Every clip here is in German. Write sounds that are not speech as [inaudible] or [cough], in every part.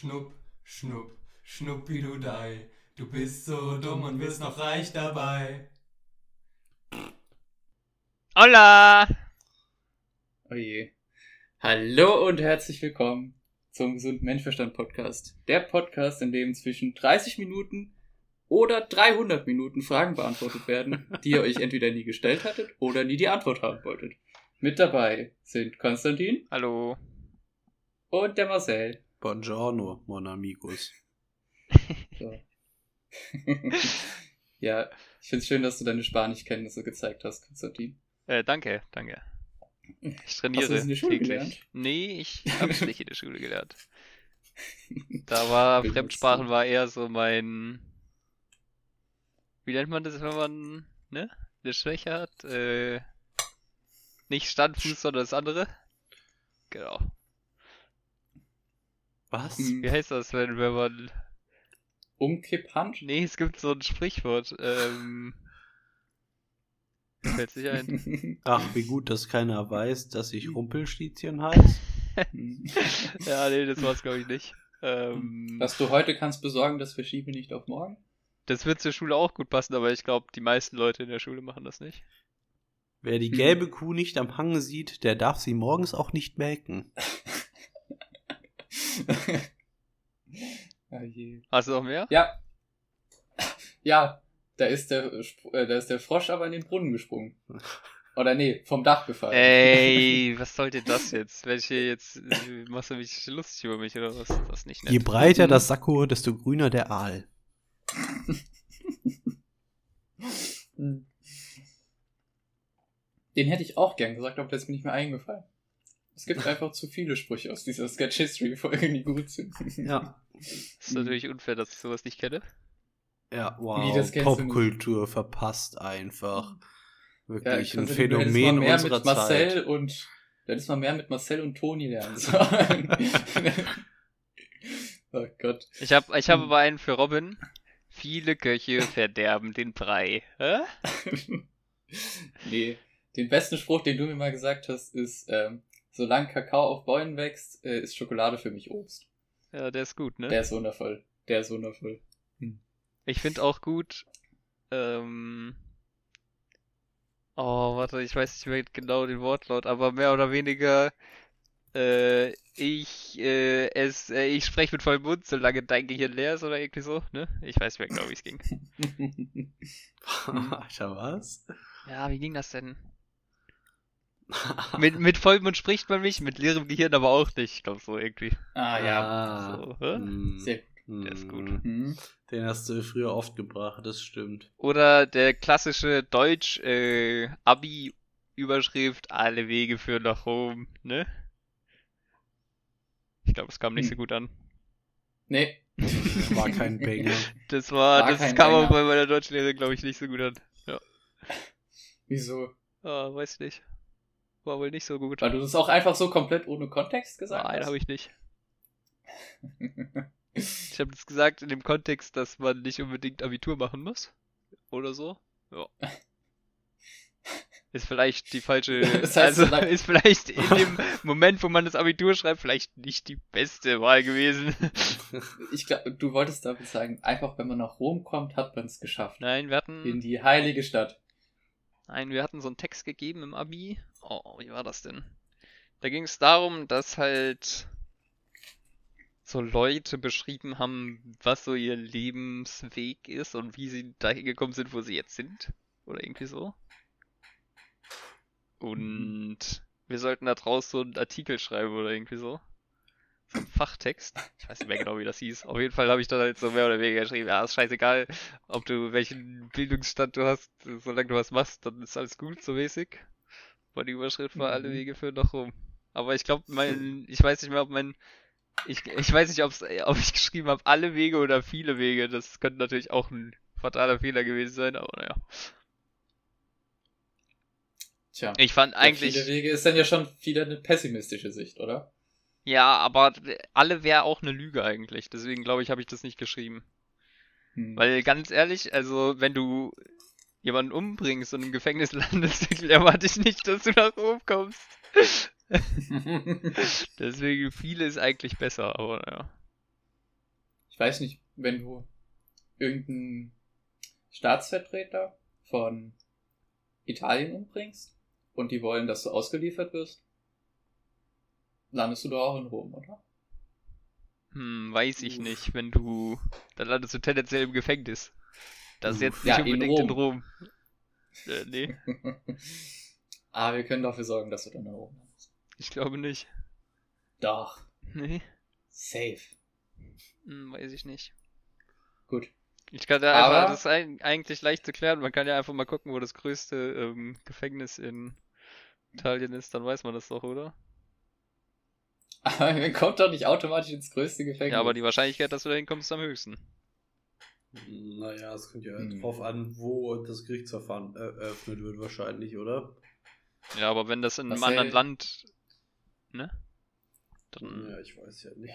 Schnupp, schnupp, schnuppi du dei. Du bist so dumm und wirst noch reich dabei. Hola! Oje. Hallo und herzlich willkommen zum Gesund Menschverstand Podcast. Der Podcast, in dem zwischen 30 Minuten oder 300 Minuten Fragen beantwortet werden, die ihr euch entweder nie gestellt hattet oder nie die Antwort haben wolltet. Mit dabei sind Konstantin Hallo. und der Marcel. Buongiorno, mon amigos. So. [laughs] [laughs] ja, ich find's schön, dass du deine Spanischkenntnisse gezeigt hast, Konstantin. Äh, danke, danke. Ich trainiere Hast du das in der Schule täglich. gelernt? Nee, ich [laughs] hab's nicht in der Schule gelernt. Da war Fremdsprachen war eher so mein. Wie nennt man das, wenn man, ne? Eine Schwäche hat? Äh, nicht Standfuß, sondern das andere. Genau. Was? Hm, Wie heißt das, wenn, wenn man. Umkipphand? Nee, es gibt so ein Sprichwort. Ähm. Fällt sich ein. [laughs] Ach, wie gut, dass keiner weiß, dass ich Rumpelstilzchen heiße. [laughs] Ja, nee, das war's glaube ich nicht. Ähm, Was du heute kannst besorgen, das verschiebe nicht auf morgen. das wird zur Schule auch gut passen, aber ich glaube, die meisten Leute in der Schule machen das nicht. Wer die Hm. gelbe Kuh nicht am Hang sieht, der darf sie morgens auch nicht melken. [laughs] [laughs] Ah, je. Hast du noch mehr? Ja. Ja, da ist der, äh, da ist der Frosch aber in den Brunnen gesprungen. Oder nee, vom Dach gefallen. Ey, [laughs] was sollte das jetzt? Welche jetzt äh, machst du mich lustig über mich oder was? Das ist nicht Je nett. breiter Mhm. das Sakko, desto grüner der Aal. [laughs] Hm. Den hätte ich auch gern gesagt, aber das ist mir nicht mehr eingefallen. Es gibt einfach zu viele Sprüche aus dieser Sketch History Folge, die gut sind. Ja. Das ist natürlich unfair, dass ich sowas nicht kenne. Ja, Wie, wow. das nicht? Popkultur verpasst einfach. Ja, Wirklich ein hättest mal Phänomen mehr unserer mit Marcel Zeit. und da hättest man mehr mit Marcel und Toni lernen sollen. [laughs] oh Gott. Ich habe ich hab aber einen für Robin. Viele Köche verderben den Brei. Hä? [laughs] nee, den besten Spruch, den du mir mal gesagt hast, ist, ähm, solange Kakao auf Bäumen wächst, äh, ist Schokolade für mich Obst. Ja, der ist gut, ne? Der ist wundervoll. Der ist wundervoll. Ich finde auch gut. Ähm, oh, warte, ich weiß nicht mehr genau den Wortlaut, aber mehr oder weniger. Äh, ich, äh, es, äh, ich spreche mit vollem Mund, solange dein Gehirn leer ist oder irgendwie so, ne? Ich weiß nicht mehr genau, wie es ging. [laughs] [laughs] Alter, was? Ja, wie ging das denn? [laughs] Mit, mit vollem Mund spricht man nicht, mit leerem Gehirn aber auch nicht. Ich glaube so irgendwie. ah ja, Ah, So, hm, sehr hm. Der ist gut. Mhm. Den hast du früher oft gebracht, das stimmt. Oder der klassische Deutsch, äh, Abi-Überschrift, alle Wege führen nach Rom, ne? Ich glaube, es kam nicht Hm. so gut an. Nee. War kein [laughs] Banger. Das war, War das kam auch Banger. bei meiner Deutschlehrerin, glaube ich, nicht so gut an. Wieso? Ah, weiß nicht. War wohl nicht so gut. Weil du das auch einfach so komplett ohne Kontext gesagt Nein, hast? habe ich nicht. [laughs] Ich habe das gesagt in dem Kontext, dass man nicht unbedingt Abitur machen muss. Oder so. Ja. Ist vielleicht die falsche, [laughs] Das heißt, also ist vielleicht in [laughs] dem Moment, wo man das Abitur schreibt, vielleicht nicht die beste Wahl gewesen. Ich glaube, du wolltest damit sagen, einfach wenn man nach Rom kommt, hat man es geschafft. Nein, wir In hatten, die heilige Stadt. nein, wir hatten so einen Text gegeben im Abi. Oh, wie war das denn? Da ging es darum, dass halt so Leute beschrieben haben, was so ihr Lebensweg ist und wie sie dahin gekommen sind, wo sie jetzt sind. Oder irgendwie so. Und wir sollten da draus so einen Artikel schreiben oder irgendwie so. So ein Fachtext. Ich weiß nicht mehr genau, wie das hieß. Auf jeden Fall habe ich dann halt so mehr oder weniger geschrieben, ja, ist scheißegal, ob du welchen Bildungsstand du hast, solange du was machst, dann ist alles gut, so mäßig. Aber die Überschrift war, alle Mhm. Wege führen nach Rom. Aber ich glaube, mein, [laughs] ich weiß nicht mehr, ob mein, ich, ich weiß nicht, ob's, ob ich geschrieben habe, alle Wege oder viele Wege. Das könnte natürlich auch ein fataler Fehler gewesen sein, aber naja. Tja. Ich fand eigentlich, Viele Wege ist dann ja schon wieder eine pessimistische Sicht, oder? ja, aber alle wäre auch eine Lüge eigentlich. Deswegen glaube ich, habe ich das nicht geschrieben. Hm. Weil ganz ehrlich, also wenn du jemanden umbringst und im Gefängnis [laughs] landest, erwarte ich nicht, dass du nach oben kommst. [laughs] Deswegen viele ist eigentlich besser, aber naja. ich weiß nicht, wenn du irgendeinen Staatsvertreter von Italien umbringst und die wollen, dass du ausgeliefert wirst, landest du doch auch in Rom, oder? Hm, weiß ich Uff. nicht, wenn du. Dann landest du tendenziell im Gefängnis. Das ist jetzt nicht Ja, in unbedingt in Rom. Rom. Äh, nee, Aber [laughs] wir können dafür sorgen, dass du dann in Rom landest. ich glaube nicht. Doch, Nee, safe. hm, weiß ich nicht. Gut. Ich kann da Aber- einfach, das ist eigentlich leicht zu klären. Man kann ja einfach mal gucken, wo das größte ähm, Gefängnis in Italien ist, dann weiß man das doch, oder? [laughs] Aber man kommt doch nicht automatisch ins größte Gefängnis. Ja, aber die Wahrscheinlichkeit, dass du da hinkommst, ist am höchsten. Naja, es kommt ja Hm. drauf an, wo das Gerichtsverfahren äh, eröffnet wird, wahrscheinlich, oder? Ja, aber wenn das in einem Was anderen Land, ne? Dann, Ja, ich weiß ja nicht.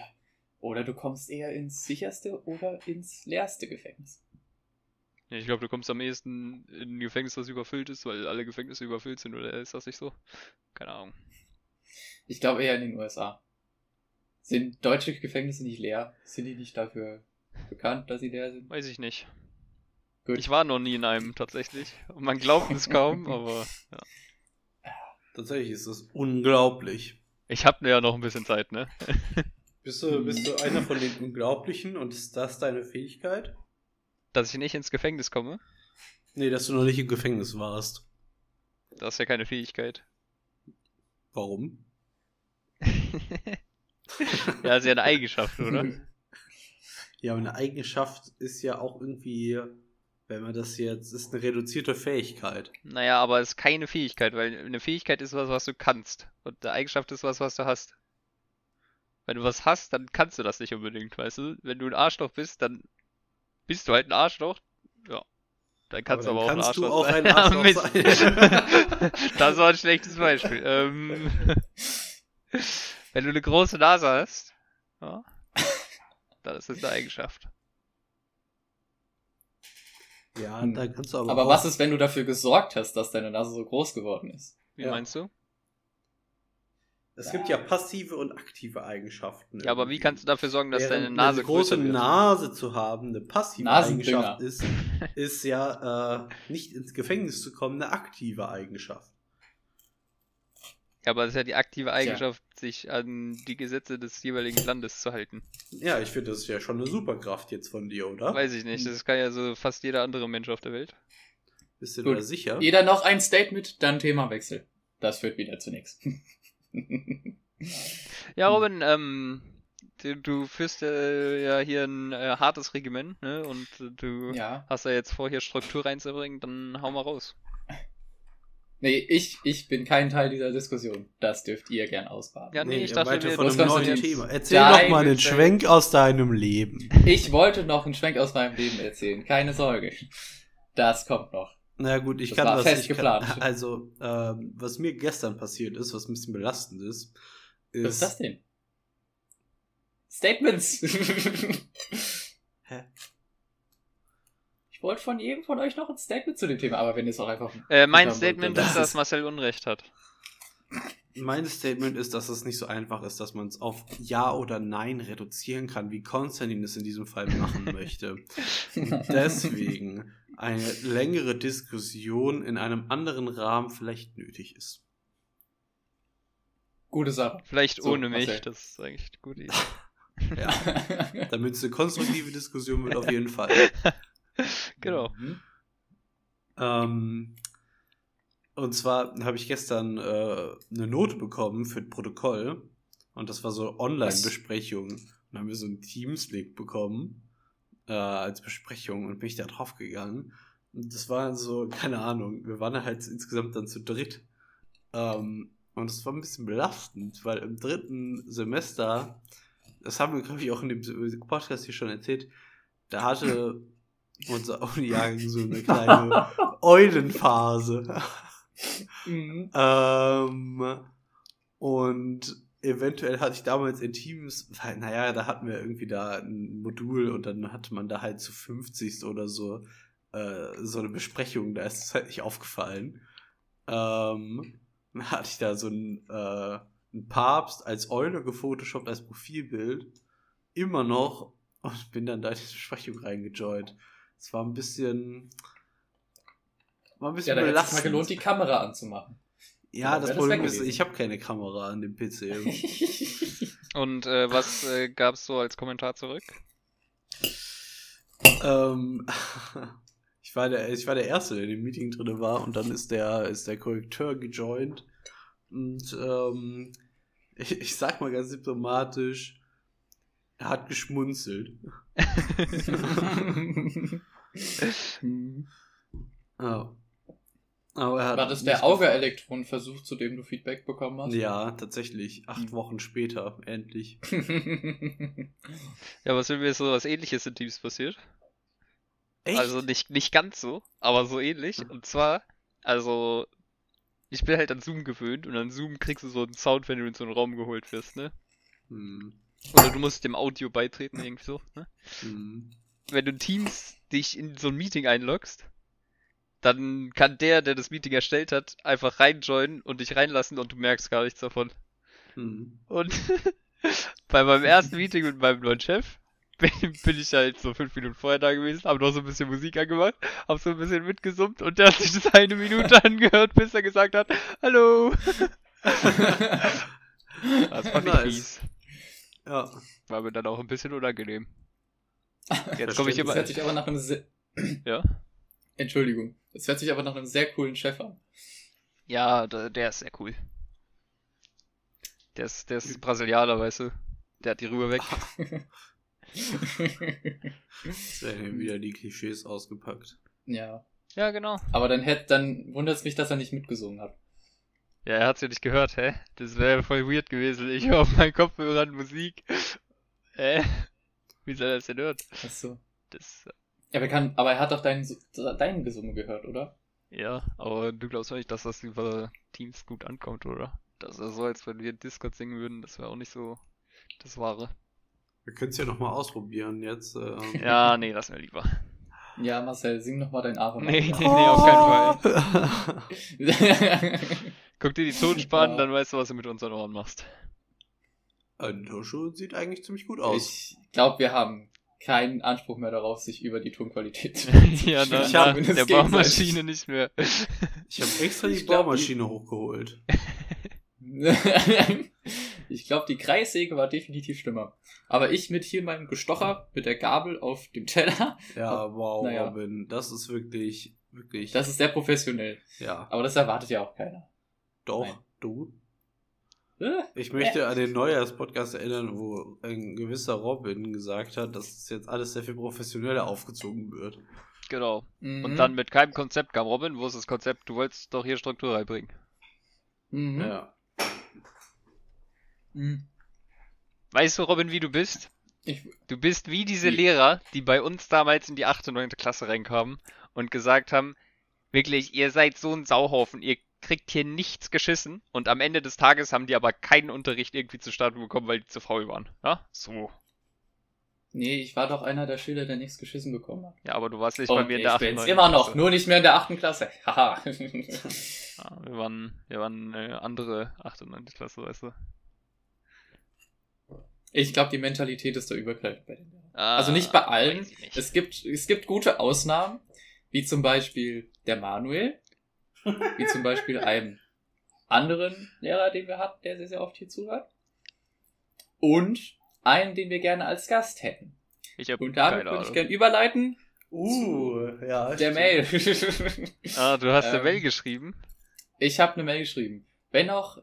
Oder du kommst eher ins sicherste oder ins leerste Gefängnis. ja, ich glaube, du kommst am ehesten in ein Gefängnis, das überfüllt ist, weil alle Gefängnisse überfüllt sind, oder ist das nicht so? Keine Ahnung. Ich glaube eher in den USA. Sind deutsche Gefängnisse nicht leer? Sind die nicht dafür bekannt, dass sie leer sind? Weiß ich nicht. Gut. Ich war noch nie in einem tatsächlich. Und man glaubt es kaum, [laughs] aber Tatsächlich ist das unglaublich. ich habe ja noch ein bisschen Zeit, ne? [laughs] Bist du, bist du einer von den Unglaublichen und ist das deine Fähigkeit? Dass ich nicht ins Gefängnis komme, Nee, dass du noch nicht im Gefängnis warst. das ist ja keine Fähigkeit. Warum? [laughs] ja, ist ja eine Eigenschaft, oder? Ja, aber eine Eigenschaft ist ja auch irgendwie, wenn man das jetzt, ist eine reduzierte Fähigkeit. Naja, aber es ist keine Fähigkeit, weil eine Fähigkeit ist was, was du kannst. Und eine Eigenschaft ist was, was du hast. Wenn du was hast, dann kannst du das nicht unbedingt, weißt du? Wenn du ein Arschloch bist, dann bist du halt ein Arschloch. Ja. Dann kannst Aber du dann aber auch kannst ein du Arschloch auch sein. ein Arschloch [laughs] sein. [laughs] das war ein schlechtes Beispiel. Ähm, [laughs] wenn du eine große Nase hast, ja, dann ist das eine Eigenschaft. Ja, da kannst du aber, Aber auch, was ist, wenn du dafür gesorgt hast, dass deine Nase so groß geworden ist? Wie Ja. meinst du? Es gibt ja passive und aktive Eigenschaften. Ja, aber wie kannst du dafür sorgen, dass Während deine Nase eine große wird? Nase zu haben, eine passive. Eigenschaft ist, ist ja äh, nicht ins Gefängnis zu kommen, eine aktive Eigenschaft. Ja, aber es ist ja die aktive Eigenschaft, sich an die Gesetze des jeweiligen Landes zu halten. Ja, ich finde, das ist ja schon eine Superkraft jetzt von dir, oder? Weiß ich nicht, das kann ja so fast jeder andere Mensch auf der Welt. Bist du Gut. da sicher? Jeder noch ein Statement, dann Themawechsel. Das führt wieder zu nichts. [laughs] Ja. Robin, ähm, du, du führst äh, ja hier ein äh, hartes Regiment, ne? Und äh, du ja. hast ja jetzt vor, hier Struktur reinzubringen, dann hau mal raus. Nee, ich, ich bin kein Teil dieser Diskussion. Das dürft ihr gern ausbaden. Ja, nee, ich dachte, meinte wir von einem Das neuen Thema. Erzähl doch mal einen. Schwenk aus deinem Leben. Ich wollte noch einen Schwenk aus meinem Leben erzählen. Keine Sorge. Das kommt noch. Na gut, ich Das kann war was fest ich kann, geplant. [laughs] Also, ähm, was mir gestern passiert ist, was ein bisschen belastend ist, ist. Was ist das denn? Statements. Hä? Ich wollte von jedem von euch noch ein Statement zu dem Thema, aber wenn ihr es auch einfach. Äh, mein Statement ist, das dass Marcel Unrecht hat. Mein Statement ist, dass es nicht so einfach ist, dass man es auf Ja oder Nein reduzieren kann, wie Konstantin es in diesem Fall machen möchte. Und [laughs] deswegen eine längere Diskussion in einem anderen Rahmen vielleicht nötig ist. Gute Sache. Vielleicht So, ohne mich, Marcel. das ist eigentlich eine gute [laughs] Idee. Ja, damit es eine konstruktive Diskussion wird, [laughs] auf jeden Fall. [laughs] Genau. Mhm. Ähm, und zwar habe ich gestern äh, eine Note bekommen für ein Protokoll. Und das war so Online-Besprechung. Und dann haben wir so einen Teams-Link bekommen äh, als Besprechung und bin ich da drauf gegangen. Und das war so, keine Ahnung, wir waren halt insgesamt dann zu dritt. Ähm, und es war ein bisschen belastend, weil im dritten Semester, das haben wir, glaube ich, auch in dem Podcast hier schon erzählt, da hatte unser Uni-Jahrgang so eine [laughs] kleine Eulenphase. Mhm. ähm, und eventuell hatte ich damals in Teams, weil, naja, da hatten wir irgendwie da ein Modul und dann hatte man da halt zu 50 oder so äh, so eine Besprechung, da ist es halt nicht aufgefallen. Ähm, dann hatte ich da so einen, äh, einen Papst als Eule gefotoshoppt als Profilbild, immer noch und bin dann da in die Besprechung reingejoint. Es war ein bisschen. War ein Ja, bisschen da hätte es mal belastend. gelohnt, die Kamera anzumachen. ja, Ja, das das Problem ist, ich habe keine Kamera an dem PC. [laughs] Und äh, was äh, gab's so als Kommentar zurück? ähm, [laughs] ich, war der, ich war der Erste, der in dem Meeting drin war und dann ist der, ist der Korrekteur gejoint. Und ähm, [laughs] ich, ich sag mal ganz diplomatisch, er hat geschmunzelt. [laughs] Ja. Aber er hat War das der nicht Auge-Elektronenversuch, zu dem du Feedback bekommen hast? Ja, tatsächlich. Acht Hm. Wochen später, endlich. [laughs] Ja, was mir so was ähnliches in Teams passiert? Echt? Also nicht, nicht ganz so, aber so ähnlich. Und zwar, also, ich bin halt an Zoom gewöhnt und an Zoom kriegst du so einen Sound, wenn du in so einen Raum geholt wirst, ne? Hm. Oder du musst dem Audio beitreten, irgendwie so, ne? Hm. Wenn du Teams dich in so ein Meeting einloggst, dann kann der, der das Meeting erstellt hat, einfach reinjoinen und dich reinlassen und du merkst gar nichts davon. Hm. Und [laughs] bei meinem ersten [laughs] Meeting mit meinem neuen Chef bin, bin ich halt so fünf Minuten vorher da gewesen, habe noch so ein bisschen Musik angemacht, habe so ein bisschen mitgesummt und der hat sich das eine Minute [laughs] angehört, bis er gesagt hat, Hallo. Das ich Nice. fies. Ja. War mir dann auch ein bisschen unangenehm. [laughs] Jetzt komme ich stimmt, Das immer. hört sich aber nach einem sehr... [clears throat] Ja? Entschuldigung. Das hört sich aber nach einem sehr coolen Chef an. Ja, der, der ist sehr cool. Der ist, der ist Brasilianer, weißt du. Der hat die Rübe weg. [laughs] Werden wieder die Klischees ausgepackt. ja. Ja, genau. Aber dann hätte, dann wundert es mich, dass er nicht mitgesungen hat. Ja, er hat's ja nicht gehört, hä? Das wäre voll weird gewesen. Ich höre auf meinen Kopfhörern Musik. Äh? Wie soll er das denn hören? Ach so. Das, Ja, aber, er kann, aber er hat doch deinen, deinen Gesungen gehört, oder? ja, aber du glaubst doch nicht, dass das über Teams gut ankommt, oder? Das ist so, als wenn wir Discord singen würden, das wäre auch nicht so das Wahre. Wir können es ja nochmal ausprobieren jetzt. Ähm. Ja, nee, lass mir lieber. Ja, Marcel, sing noch mal dein Aaron. Nee, nee, nee, auf keinen [laughs] Fall. [laughs] Guck dir die [laughs] Tonspuren, Ja. dann weißt du, was du mit unseren Ohren machst. Ein Toshu sieht eigentlich ziemlich gut aus. ich glaube, wir haben keinen Anspruch mehr darauf, sich über die Tonqualität zu [laughs] ja, na, [laughs] Ich hab- der Baumaschine nicht mehr. Ich habe extra die glaub, Baumaschine hochgeholt. ich glaube, die Kreissäge war definitiv schlimmer. Aber ich mit hier meinem Gestocher, mit der Gabel auf dem Teller, Ja, wow, Naja. Robin. Das ist wirklich, wirklich. das ist sehr professionell. ja, Aber das erwartet ja auch keiner. Doch, Nein. du. Ich möchte an den Neujahrspodcast erinnern, wo ein gewisser Robin gesagt hat, dass es jetzt alles sehr viel professioneller aufgezogen wird. Genau. Mhm. Und dann mit keinem Konzept kam Robin. Wo ist das Konzept? Du wolltest doch hier Struktur reinbringen. Mhm. Ja. Mhm. Weißt du, Robin, wie du bist? Ich, Du bist wie diese? Lehrer, die bei uns damals in die 8. und 9. Klasse reinkamen und gesagt haben, wirklich, ihr seid so ein Sauhaufen, ihr kriegt hier nichts geschissen und am Ende des Tages haben die aber keinen Unterricht irgendwie zustande bekommen, weil die zu faul waren. Ja? So. nee, ich war doch einer der Schüler, der nichts geschissen bekommen hat. Ja, aber du warst nicht bei Und mir in der 8. und bin's 9. immer noch, Klasse. nur nicht mehr in der achten Klasse. [laughs] Haha. Ja, wir waren, wir waren äh, andere 8. und 9. Klasse, weißt du. ich glaube, die Mentalität ist da übergreifend bei den Lehrern. Ah, Also nicht bei allen. nicht. Es gibt, es gibt gute Ausnahmen, wie zum Beispiel der Manuel, wie zum Beispiel einem anderen Lehrer, den wir hatten, der sehr, sehr oft hier zuhört. Und einen, den wir gerne als Gast hätten. Ich hab Und damit würde ich gerne überleiten. Uh, ja. Der stimmt. Mail. [laughs] Ah, du hast eine Ähm, Mail geschrieben. Ich habe eine Mail geschrieben. Wenn auch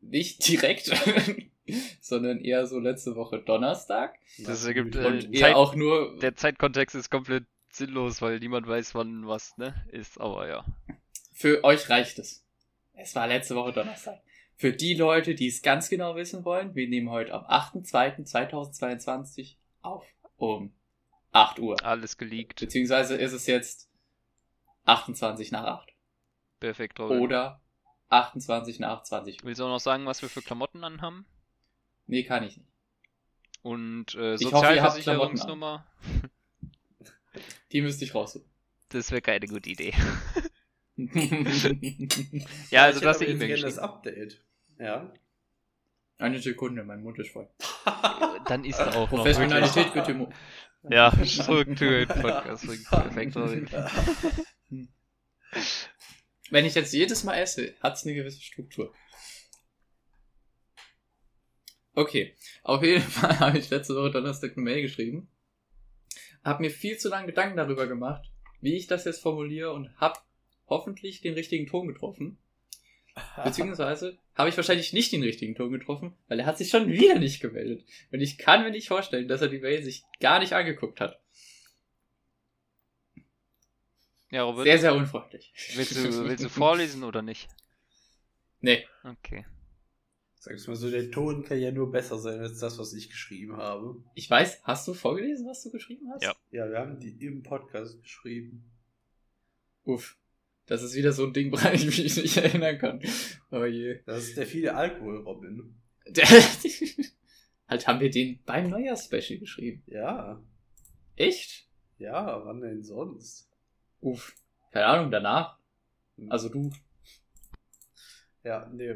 nicht direkt, [laughs] sondern eher so letzte Woche Donnerstag. Das ergibt, äh, Und eher Zeit- auch nur Der Zeitkontext ist komplett sinnlos, weil niemand weiß, wann was, ne, ist, aber ja. Für euch reicht es. Es war letzte Woche Donnerstag. Für die Leute, die es ganz genau wissen wollen, wir nehmen heute am 8.2.2022 auf. Um 8 Uhr. Alles geleakt. Beziehungsweise ist es jetzt 28 nach 8. Perfekt, Robin. Oder 28 nach 20 Uhr. Willst du auch noch sagen, was wir für Klamotten anhaben? Nee, kann ich nicht. Und äh, Sozialversicherungsnummer? Die müsste ich raussuchen. Das wäre keine gute Idee. [laughs] [laughs] ja, also E-Mail jetzt gerne das. Update. Ja. Eine Sekunde, mein Mund ist voll. [laughs] Dann ist er auch noch Professionalität wird im Ja, Struktur [laughs] Podcast. Perfekt. Wenn ich jetzt jedes Mal esse, hat es eine gewisse Struktur. Okay, auf jeden Fall habe ich letzte Woche Donnerstag eine Mail geschrieben. Habe mir viel zu lange Gedanken darüber gemacht, wie ich das jetzt formuliere und habe hoffentlich den richtigen Ton getroffen. [laughs] Beziehungsweise habe ich wahrscheinlich nicht den richtigen Ton getroffen, weil er hat sich schon wieder nicht gemeldet. Und ich kann mir nicht vorstellen, dass er die Mail sich gar nicht angeguckt hat. Ja, Robert, Sehr, sehr unfreundlich. willst, du, [laughs] willst du vorlesen oder nicht? Nee. Okay. Sag's mal so, der Ton kann ja nur besser sein als das, was ich geschrieben habe. Ich weiß, hast du vorgelesen, was du geschrieben hast? Ja. Ja, wir haben die im Podcast geschrieben. Uff. Das ist wieder so ein Ding, [laughs] woran ich mich nicht erinnern kann. Oh je. Das ist der viele Alkohol, Robin. Der, [laughs] halt haben wir den beim Neujahrs-Special geschrieben. Ja, Echt? ja, wann denn sonst? Uff. Keine Ahnung, danach. Also du. Ja, nee.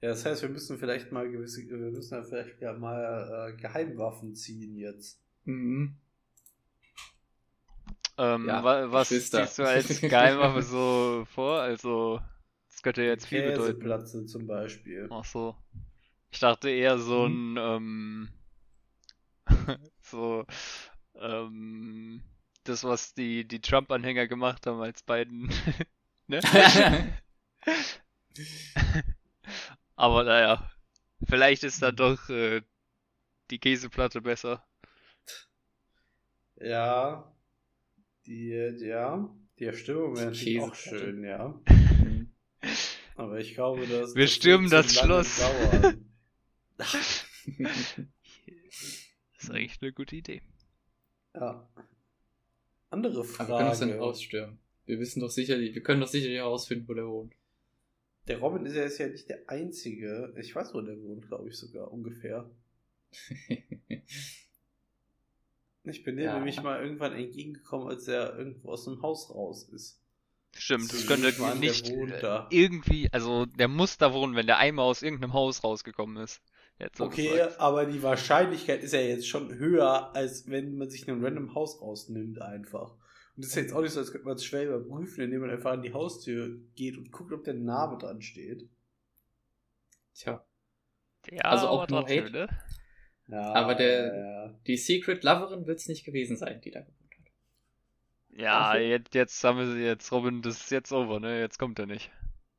Ja, das heißt, wir müssen vielleicht mal gewisse, wir müssen ja vielleicht ja mal äh, Geheimwaffen ziehen jetzt. Mhm. Ähm, Ja, wa was siehst du als [laughs] Geheimwaffe so vor? Also, das könnte jetzt viel bedeuten. Käseplatze zum Beispiel. Ach so. Ich dachte eher so ein, ähm, [laughs] so, ähm, das, was die, die Trump-Anhänger gemacht haben, als Biden, [laughs] ne? Aber naja, vielleicht ist dann doch äh, die Käseplatte besser. Ja, die, ja, die Stimmung wäre natürlich auch schön, ja. [laughs] Aber ich glaube, dass Wir das stürmen das Schloss. dauern. [laughs] [laughs] Das ist eigentlich eine gute Idee. Ja. Andere Aber wir können uns dann Frage. ausstürmen. Wir wissen doch sicherlich, wir können doch sicherlich herausfinden, wo der wohnt. Der Robin ist ja jetzt ja nicht der Einzige. Ich weiß, wo der wohnt, glaube ich sogar ungefähr. Ich bin Ja. nämlich mal irgendwann entgegengekommen, als er irgendwo aus dem Haus raus ist. Stimmt, das könnte der nicht wohnt äh, irgendwie, also der muss da wohnen, wenn der einmal aus irgendeinem Haus rausgekommen ist. Jetzt so Okay, gesagt. aber die Wahrscheinlichkeit ist ja jetzt schon höher, als wenn man sich ein random Haus rausnimmt einfach. Und das ist jetzt auch nicht so, als könnte man es schwer überprüfen, indem man einfach an die Haustür geht und guckt, ob der Name dran steht. Tja. Ja, also auch trotzdem, hate. ne? Ja, Aber der- Ja, Die Secret Loverin wird es nicht gewesen sein, die da gewohnt hat. Ja, Okay. jetzt, jetzt haben wir sie jetzt, Robin, das ist jetzt over, ne? Jetzt kommt er nicht.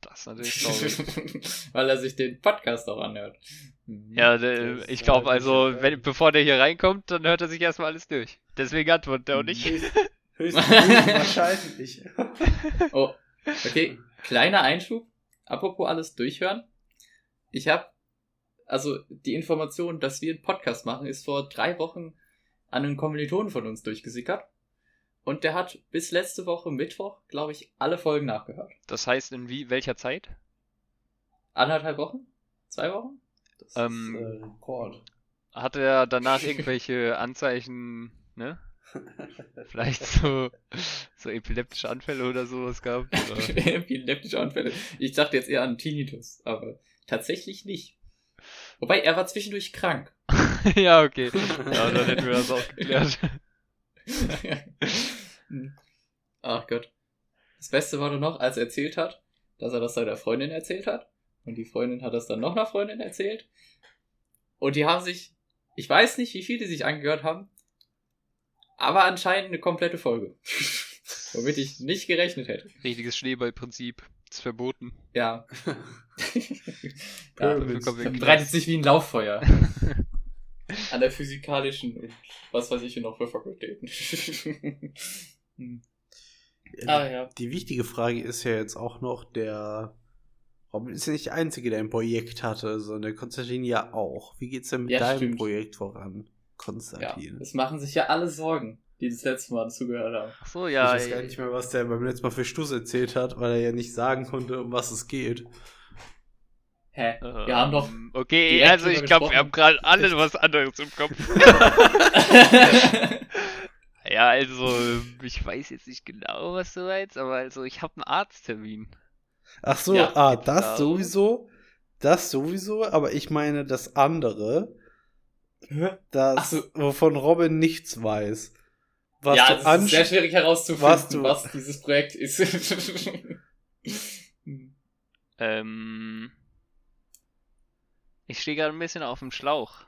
Das ist natürlich [laughs] traurig. Weil er sich den Podcast auch anhört. Mhm. Ja, der, ich glaube also, wenn, bevor der hier reinkommt, dann hört er sich erstmal alles durch. Deswegen antwortet er auch nicht. Höchstwahrscheinlich. [laughs] [laughs] Oh, okay. Kleiner Einschub. Apropos alles durchhören. Ich habe, also die Information, dass wir einen Podcast machen, ist vor drei Wochen an einen Kommilitonen von uns durchgesickert. Und der hat bis letzte Woche Mittwoch, glaube ich, alle Folgen nachgehört. Das heißt, in wie, welcher Zeit? Anderthalb Wochen? Zwei Wochen? Das Ähm, ist äh, Rekord. Hat er danach irgendwelche [laughs] Anzeichen, ne? [laughs] Vielleicht so, so epileptische Anfälle oder sowas gehabt? Oder? [laughs] Epileptische Anfälle. Ich dachte jetzt eher an Tinnitus, aber tatsächlich nicht. Wobei, er war zwischendurch krank. [laughs] ja, okay. [laughs] Ja, dann hätten wir das auch geklärt. [laughs] Ach Gott. Das Beste war nur noch, als er erzählt hat, dass er das seiner Freundin erzählt hat. Und die Freundin hat das dann noch einer Freundin erzählt. Und die haben sich, ich weiß nicht, wie viele sich angehört haben, aber anscheinend eine komplette Folge. Womit ich nicht gerechnet hätte. Richtiges Schneeballprinzip. Ist verboten. Ja. [laughs] [laughs] ja verbreitet sich wie ein Lauffeuer. [laughs] An der physikalischen und was weiß ich hier noch für Fakultäten. Hm. ah ja. Die wichtige Frage ist ja jetzt auch noch, der Robin ist ja nicht der Einzige, der ein Projekt hatte, sondern der Konstantin ja auch. Wie geht's denn mit Ja, deinem stimmt. Projekt voran, ja. Konstantin? Es machen sich ja alle Sorgen, die das letzte Mal zugehört haben. Ach so, ich ja. weiß gar nicht mehr, was der beim letzten Mal für Stuss erzählt hat, weil er ja nicht sagen konnte, um was es geht. Hä? ähm, Wir haben doch. Okay, direkt also ich glaube, wir haben gerade alle was anderes im Kopf. [laughs] Ja, also, ich weiß jetzt nicht genau, was du meinst, aber also, ich habe einen Arzttermin. Ach so, Ja, ah, das darum? sowieso. Das sowieso, aber ich meine das andere, das, so. wovon Robin nichts weiß. Was ja, du es ist sehr schwierig herauszufinden, was was, dieses Projekt ist. [laughs] Ähm. Ich stehe gerade ein bisschen auf dem Schlauch.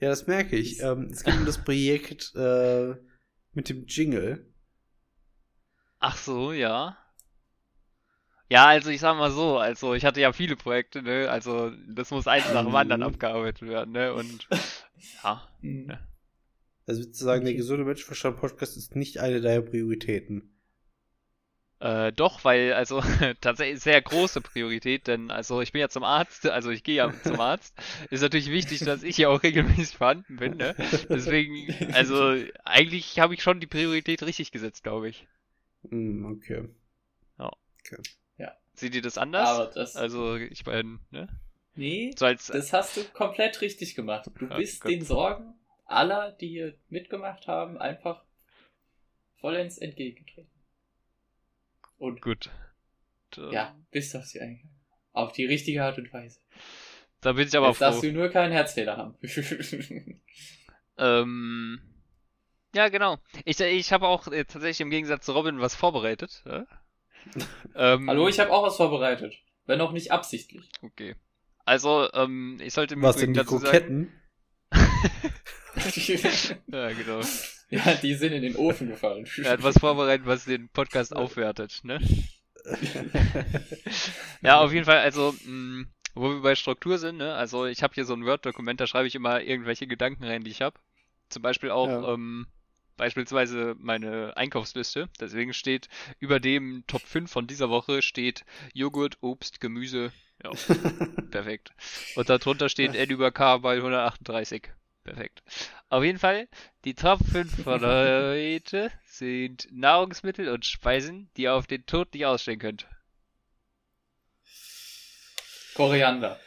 Ja, das merke ich. Ähm, es geht um das Projekt äh, mit dem Jingle. Ach so, ja. Ja, also ich sag mal so, also ich hatte ja viele Projekte, ne? Also das muss eins nach dem anderen Mhm. abgearbeitet werden, ne? Und ja. Hm. Also würdest du sagen, der Okay. gesunde Menschenverstand-Podcast ist nicht eine deiner Prioritäten. Äh, doch, weil, also [laughs] tatsächlich sehr große Priorität, denn also ich bin ja zum Arzt, also ich gehe ja zum Arzt. Ist natürlich wichtig, dass ich ja auch regelmäßig vorhanden bin, ne? Deswegen, [laughs] also eigentlich habe ich schon die Priorität richtig gesetzt, glaube ich. Hm, okay. Seht ihr das anders? Aber das. Also ich meine, ne? nee, So als das hast du komplett richtig gemacht. Du Ja, bist gut. den Sorgen aller, die hier mitgemacht haben, einfach vollends entgegengetreten. Und gut. Ja, bist auf sie eingegangen. Auf die richtige Art und Weise. Da bin ich aber Jetzt froh. darfst du nur keinen Herzfehler haben. [laughs] Ähm, ja, genau. Ich, ich habe auch äh, tatsächlich im Gegensatz zu Robin was vorbereitet. Ja? [laughs] ähm, Hallo, ich habe auch was vorbereitet. Wenn auch nicht absichtlich. Okay. Also, ähm, ich sollte im Was Übrigen denn die dazu sagen. [laughs] Ja, genau. ja, die sind in den Ofen gefallen. Er hat was vorbereitet, was den Podcast aufwertet, ne? [laughs] Ja, auf jeden Fall, also, mh, wo wir bei Struktur sind, ne? Also, ich habe hier so ein Word-Dokument, da schreibe ich immer irgendwelche Gedanken rein, die ich habe. Zum Beispiel auch, Ja. ähm, beispielsweise meine Einkaufsliste. Deswegen steht über dem Top 5 von dieser Woche steht Joghurt, Obst, Gemüse. Ja, [laughs] perfekt. Und darunter steht N über K bei 138. Perfekt. Auf jeden Fall, die Top 5 [laughs] von heute sind Nahrungsmittel und Speisen, die ihr auf den Tod nicht ausstehen könnt. Koriander.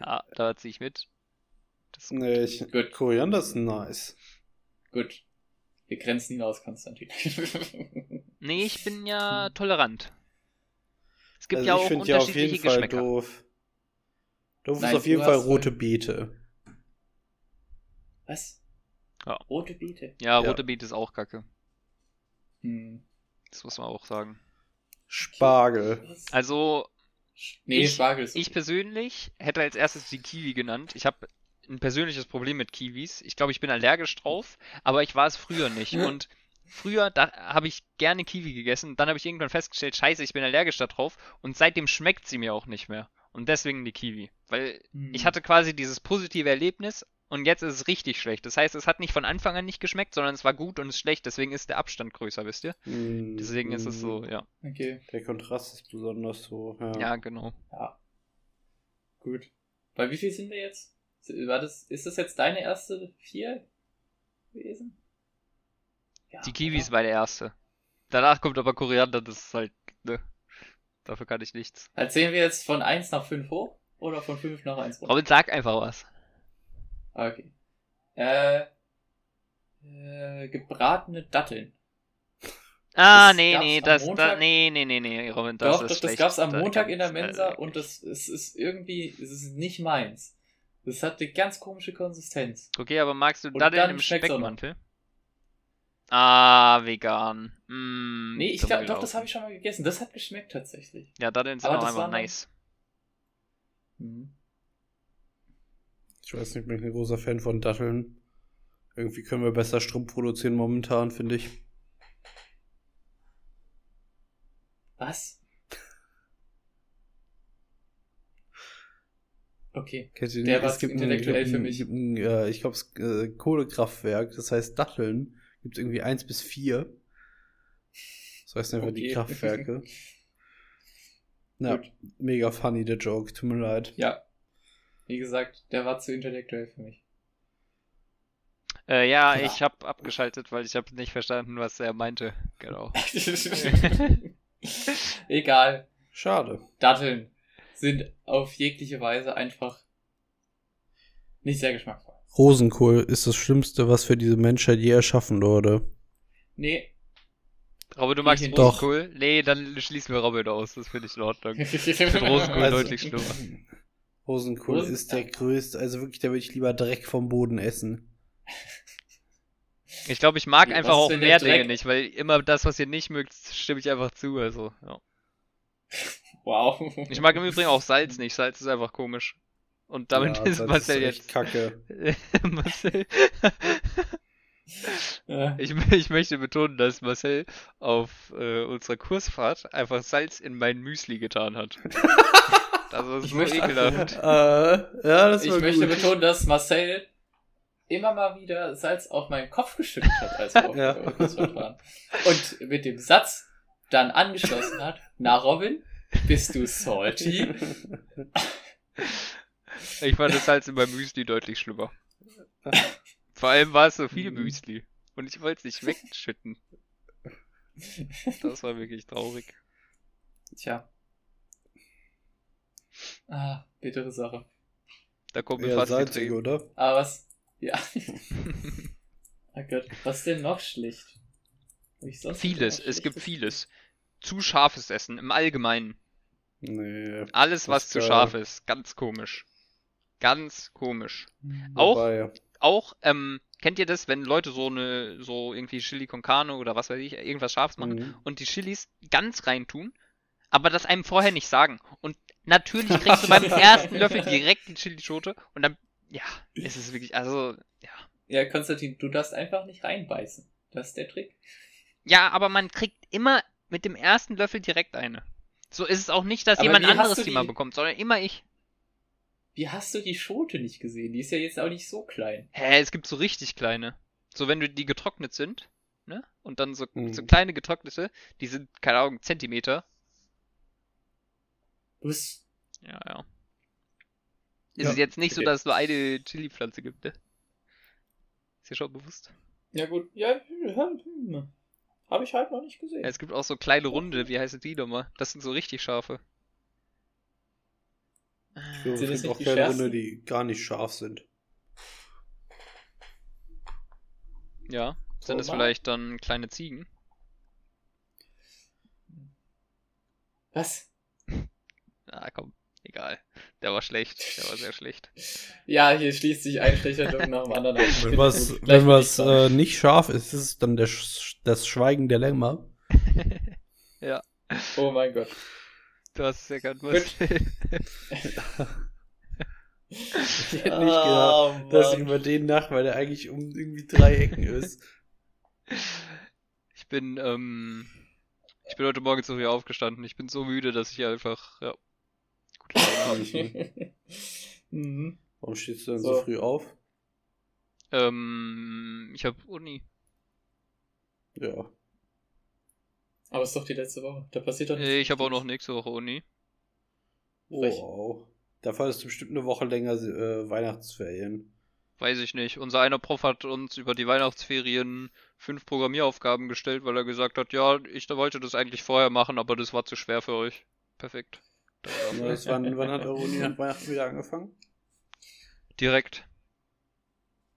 Ja, da ziehe ich mit. Das nee, ich, Gut. Koriander ist nice. Gut. Wir grenzen ihn aus, Konstantin. [laughs] Nee, ich bin ja tolerant. Es gibt also ja ich auch finde ja auf jeden unterschiedliche Fall Geschmäcker. doof. Doof Nein, ist auf jeden Fall rote. Beete. Was? Ja. Rote Beete. Ja, Ja. rote Beete ist auch kacke. Hm. Das muss man auch sagen. Spargel. Was? Also, nee, ich- Spargel ist ich persönlich hätte als erstes die Kiwi genannt. Ich habe ein persönliches Problem mit Kiwis. Ich glaube, ich bin allergisch drauf, aber ich war es früher nicht. [laughs] Und früher, da habe ich gerne Kiwi gegessen. Dann habe ich irgendwann festgestellt, scheiße, ich bin allergisch da drauf. Und seitdem schmeckt sie mir auch nicht mehr. Und deswegen die Kiwi. Weil Hm. ich hatte quasi dieses positive Erlebnis und jetzt ist es richtig schlecht. Das heißt, es hat nicht von Anfang an nicht geschmeckt, sondern es war gut und es ist schlecht. Deswegen ist der Abstand größer, wisst ihr? Mm, Deswegen ist es so, mm, ja. Okay, Der Kontrast ist besonders so. Ja. Ja, genau. ja. Gut. Bei wie viel sind wir jetzt? War das, ist das jetzt deine erste vier gewesen? Ja, Die Kiwis oder? war der erste. Danach kommt aber Koriander, das ist halt, ne? Dafür kann ich nichts. Erzählen wir jetzt von 1 nach 5 hoch? Oder von 5 nach 1 hoch? Robin, sag einfach was. Okay. Äh, äh, gebratene Datteln. [laughs] Ah, Das nee, nee, das, da, nee, nee, nee, nee, Robin, das doch, ist doch, das schlecht. gab's am Montag in der ganz, Mensa äh, und das es ist irgendwie, es ist nicht meins. Das hat eine ganz komische Konsistenz. Okay, aber magst du dann im. Speckmantel? Ah, vegan. Mm, Nee, ich dumm glaub, doch, das habe ich schon mal gegessen. Das hat geschmeckt tatsächlich. Ja, Daddeln sind Aber auch das einfach nice. Mhm. Ich weiß nicht, bin ich ein großer Fan von Datteln. Irgendwie können wir besser Strom produzieren momentan, finde ich. Was? Okay. Kennt ihr Der war es intellektuell gibt für mich. Gibt ein, äh, ich glaube, äh, Kohlekraftwerk, das heißt Datteln. Gibt irgendwie eins bis vier. Das heißt einfach die Okay. Kraftwerke. [laughs] Ja, Gut. mega funny, der Joke. Tut mir leid. Ja. Wie gesagt, der war zu intellektuell für mich. Äh, ja, Ja. ich habe abgeschaltet, weil ich habe nicht verstanden, was er meinte. Genau. [laughs] [laughs] Egal. Schade. Datteln sind auf jegliche Weise einfach nicht sehr geschmackvoll. Rosenkohl ist das Schlimmste, was für diese Menschheit je erschaffen wurde. Nee. Robin, du magst Doch. Rosenkohl? Nee, dann schließen wir Robin aus. Das finde ich in Ordnung. [laughs] ich finde Rosenkohl Also- deutlich schlimmer. Rosenkohl Rosen- ist der größte. Also wirklich, da würde ich lieber Dreck vom Boden essen. [laughs] Ich glaube, ich mag einfach ist, auch mehr Dinge Dreck- nicht, weil immer das, was ihr nicht mögt, stimme ich einfach zu. Also, ja. Wow. Ich mag im Übrigen auch Salz nicht. Salz ist einfach komisch. Und damit Ja, [laughs] ist Marcel echt jetzt. Kacke. [laughs] Marcel. Ja. Ich, ich möchte betonen, dass Marcel auf äh, unserer Kursfahrt einfach Salz in mein Müsli getan hat. Das ist Ich so möchte- ekelhaft. [laughs] Äh, ja, das Ich möchte gut. betonen, dass Marcel immer mal wieder Salz auf meinen Kopf geschüttet hat, als wir [laughs] auf Ja. waren. Und mit dem Satz dann angeschlossen hat, na Robin, bist du salty? Ich fand das Salz in meinem Müsli deutlich schlimmer. [laughs] Vor allem war es so viel Mhm. Müsli. Und ich wollte es nicht wegschütten. Das war wirklich traurig. Tja. Ah, bittere Sache. Da kommt mir Ja, fast salzig, oder? Aber was? Ja. [laughs] oh Gott, was ist denn noch schlecht? Hab ich sonst Vieles, noch es gibt vieles. Zu scharfes Essen, im Allgemeinen. Nee. Alles, was zu scharf ist, ganz komisch. Ganz komisch. Auch- Wobei, Auch, ähm, kennt ihr das, wenn Leute so eine, so irgendwie Chili con Carne oder was weiß ich, irgendwas Scharfes machen mhm. und die Chilis ganz reintun, aber das einem vorher nicht sagen. Und natürlich [laughs] kriegst du beim ersten Löffel direkt die Chilischote und dann, ja, es ist wirklich, also, ja. Ja, Konstantin, du darfst einfach nicht reinbeißen. Das ist der Trick. Ja, aber man kriegt immer mit dem ersten Löffel direkt eine. So ist es auch nicht, dass Aber jemand anderes die mal die- bekommt, sondern immer ich. Wie hast du die Schote nicht gesehen? Die ist ja jetzt auch nicht so klein. Hä, es gibt so richtig kleine. So, wenn du die getrocknet sind, ne? Und dann so, Mhm. so kleine getrocknete, die sind, keine Ahnung, Zentimeter. Du bist. Ja, ja. Ist Ja, es jetzt nicht so, dass es nur eine Chili-Pflanze gibt, ne? Ist dir schon bewusst? Ja gut, ja, hm. habe ich halt noch nicht gesehen. Ja, es gibt auch so kleine Runde, wie heißen die nochmal? Das sind so richtig scharfe. So, Sind es auch schärfsten? Hunde, die gar nicht scharf sind. Ja, sind es vielleicht dann kleine Ziegen? Was? Ah, komm, egal. Der war schlecht, der war sehr schlecht. Ja, hier schließt sich ein schlechter nach dem anderen an. Wenn was, wenn was äh, nicht scharf ist, ist es dann der, Sch- das Schweigen der Lämmer. [laughs] Oh mein Gott. Du hast es erkannt, Gut. Marcel. [laughs] Ich hätte nicht gedacht, Ah, dass ich über den nach, weil der eigentlich um irgendwie drei Ecken ist. Ich bin, ähm, ich bin heute Morgen zu früh aufgestanden. Ich bin so müde, dass ich einfach, ja. [laughs] mhm. Warum stehst du dann so, So. früh auf? ähm, ich habe Uni. Ja. Aber es ist doch die letzte Woche. Da passiert doch nichts. Äh, Ich habe auch noch nächste Woche Uni. Frech. Wow. Dafür hast du bestimmt eine Woche länger äh, Weihnachtsferien. Weiß ich nicht. Unser einer Prof hat uns über die Weihnachtsferien fünf Programmieraufgaben gestellt, weil er gesagt hat, ja, ich wollte das eigentlich vorher machen, aber das war zu schwer für euch. Perfekt. Nice. wann, wann hat eure Uni nach Weihnachten wieder angefangen? Direkt.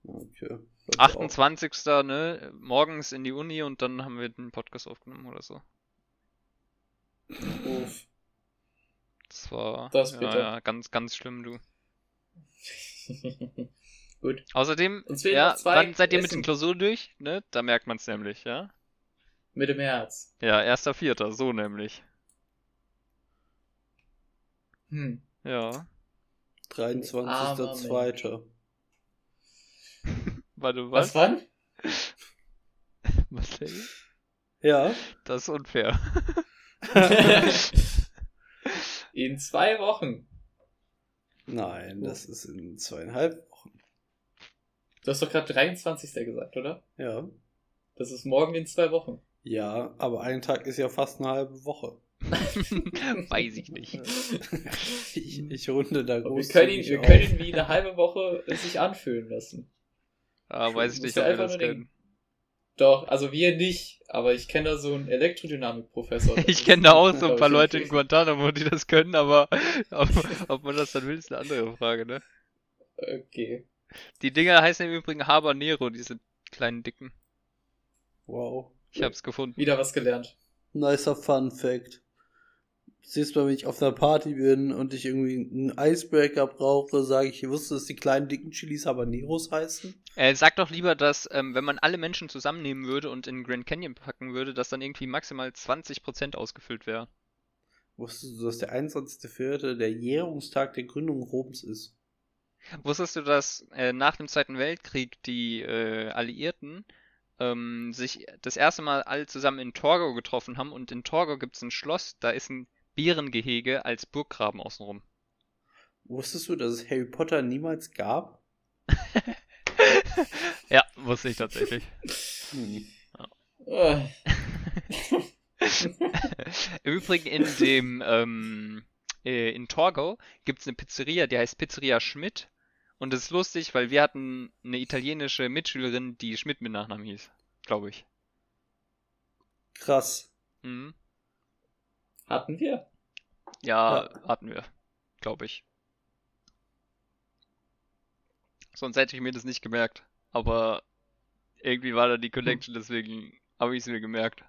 Okay. Hört auf. 28. ne? Morgens in die Uni und dann haben wir den Podcast aufgenommen oder so. Uff. Das war Das ja, ja, ganz, ganz schlimm, du. [laughs] Gut. Außerdem, ja, wann seid ihr mit den Klausuren durch? Ne? Da merkt man es nämlich, ja? Mitte März. Ja, erster Vierter, so nämlich. Hm. Ja. 23.02. Warte, Was was? wann? [laughs] Marcel? Ja. Das ist unfair. [laughs] In zwei Wochen. Nein, das ist in zweieinhalb Wochen. Du hast doch gerade 23. gesagt, oder? Ja. Das ist morgen in zwei Wochen. Ja, aber ein Tag ist ja fast eine halbe Woche. [laughs] Weiß ich nicht. [laughs] Ich, ich runde da Und wir groß. können ihn, wir können ihn wie eine halbe Woche sich anfühlen lassen. Ah, weiß ich nicht, ob wir das können. Doch, also wir nicht, aber ich kenne da so einen Elektrodynamik-Professor. [laughs] Ich kenne da auch so ein Glaub paar Leute in. Guantanamo, die das können, aber ob, ob man das dann will, ist eine andere Frage, ne? Okay. Die Dinger heißen im Übrigen Habanero, diese kleinen dicken. Wow. Ich hab's gefunden. Wieder was gelernt. Nicer Fun Fact. Siehst du mal, wenn ich auf einer Party bin und ich irgendwie einen Icebreaker brauche, sage ich, ihr wusstet, dass die kleinen dicken Chilis Habaneros heißen? Äh, sag doch lieber, dass, ähm, wenn man alle Menschen zusammennehmen würde und in Grand Canyon packen würde, dass dann irgendwie maximal 20% ausgefüllt wäre. Wusstest du, dass der 21.04. der Jährungstag der Gründung Roms ist? Wusstest du, dass äh, nach dem Zweiten Weltkrieg die äh, Alliierten ähm, sich das erste Mal alle zusammen in Torgau getroffen haben und in Torgau gibt es ein Schloss, da ist ein Bärengehege als Burggraben außenrum. Wusstest du, dass es Harry Potter niemals gab? [laughs] ja, wusste ich tatsächlich. Hm. Im Übrigen in dem ähm, äh, in Torgau gibt es eine Pizzeria, die heißt Pizzeria Schmidt. Und das ist lustig, weil wir hatten eine italienische Mitschülerin, die Schmidt mit Nachnamen hieß, glaube ich. Krass. Mhm. Hatten wir? Ja, hatten wir, glaube ich. Sonst hätte ich mir das nicht gemerkt. Aber irgendwie war da die Connection, deswegen habe ich es mir gemerkt.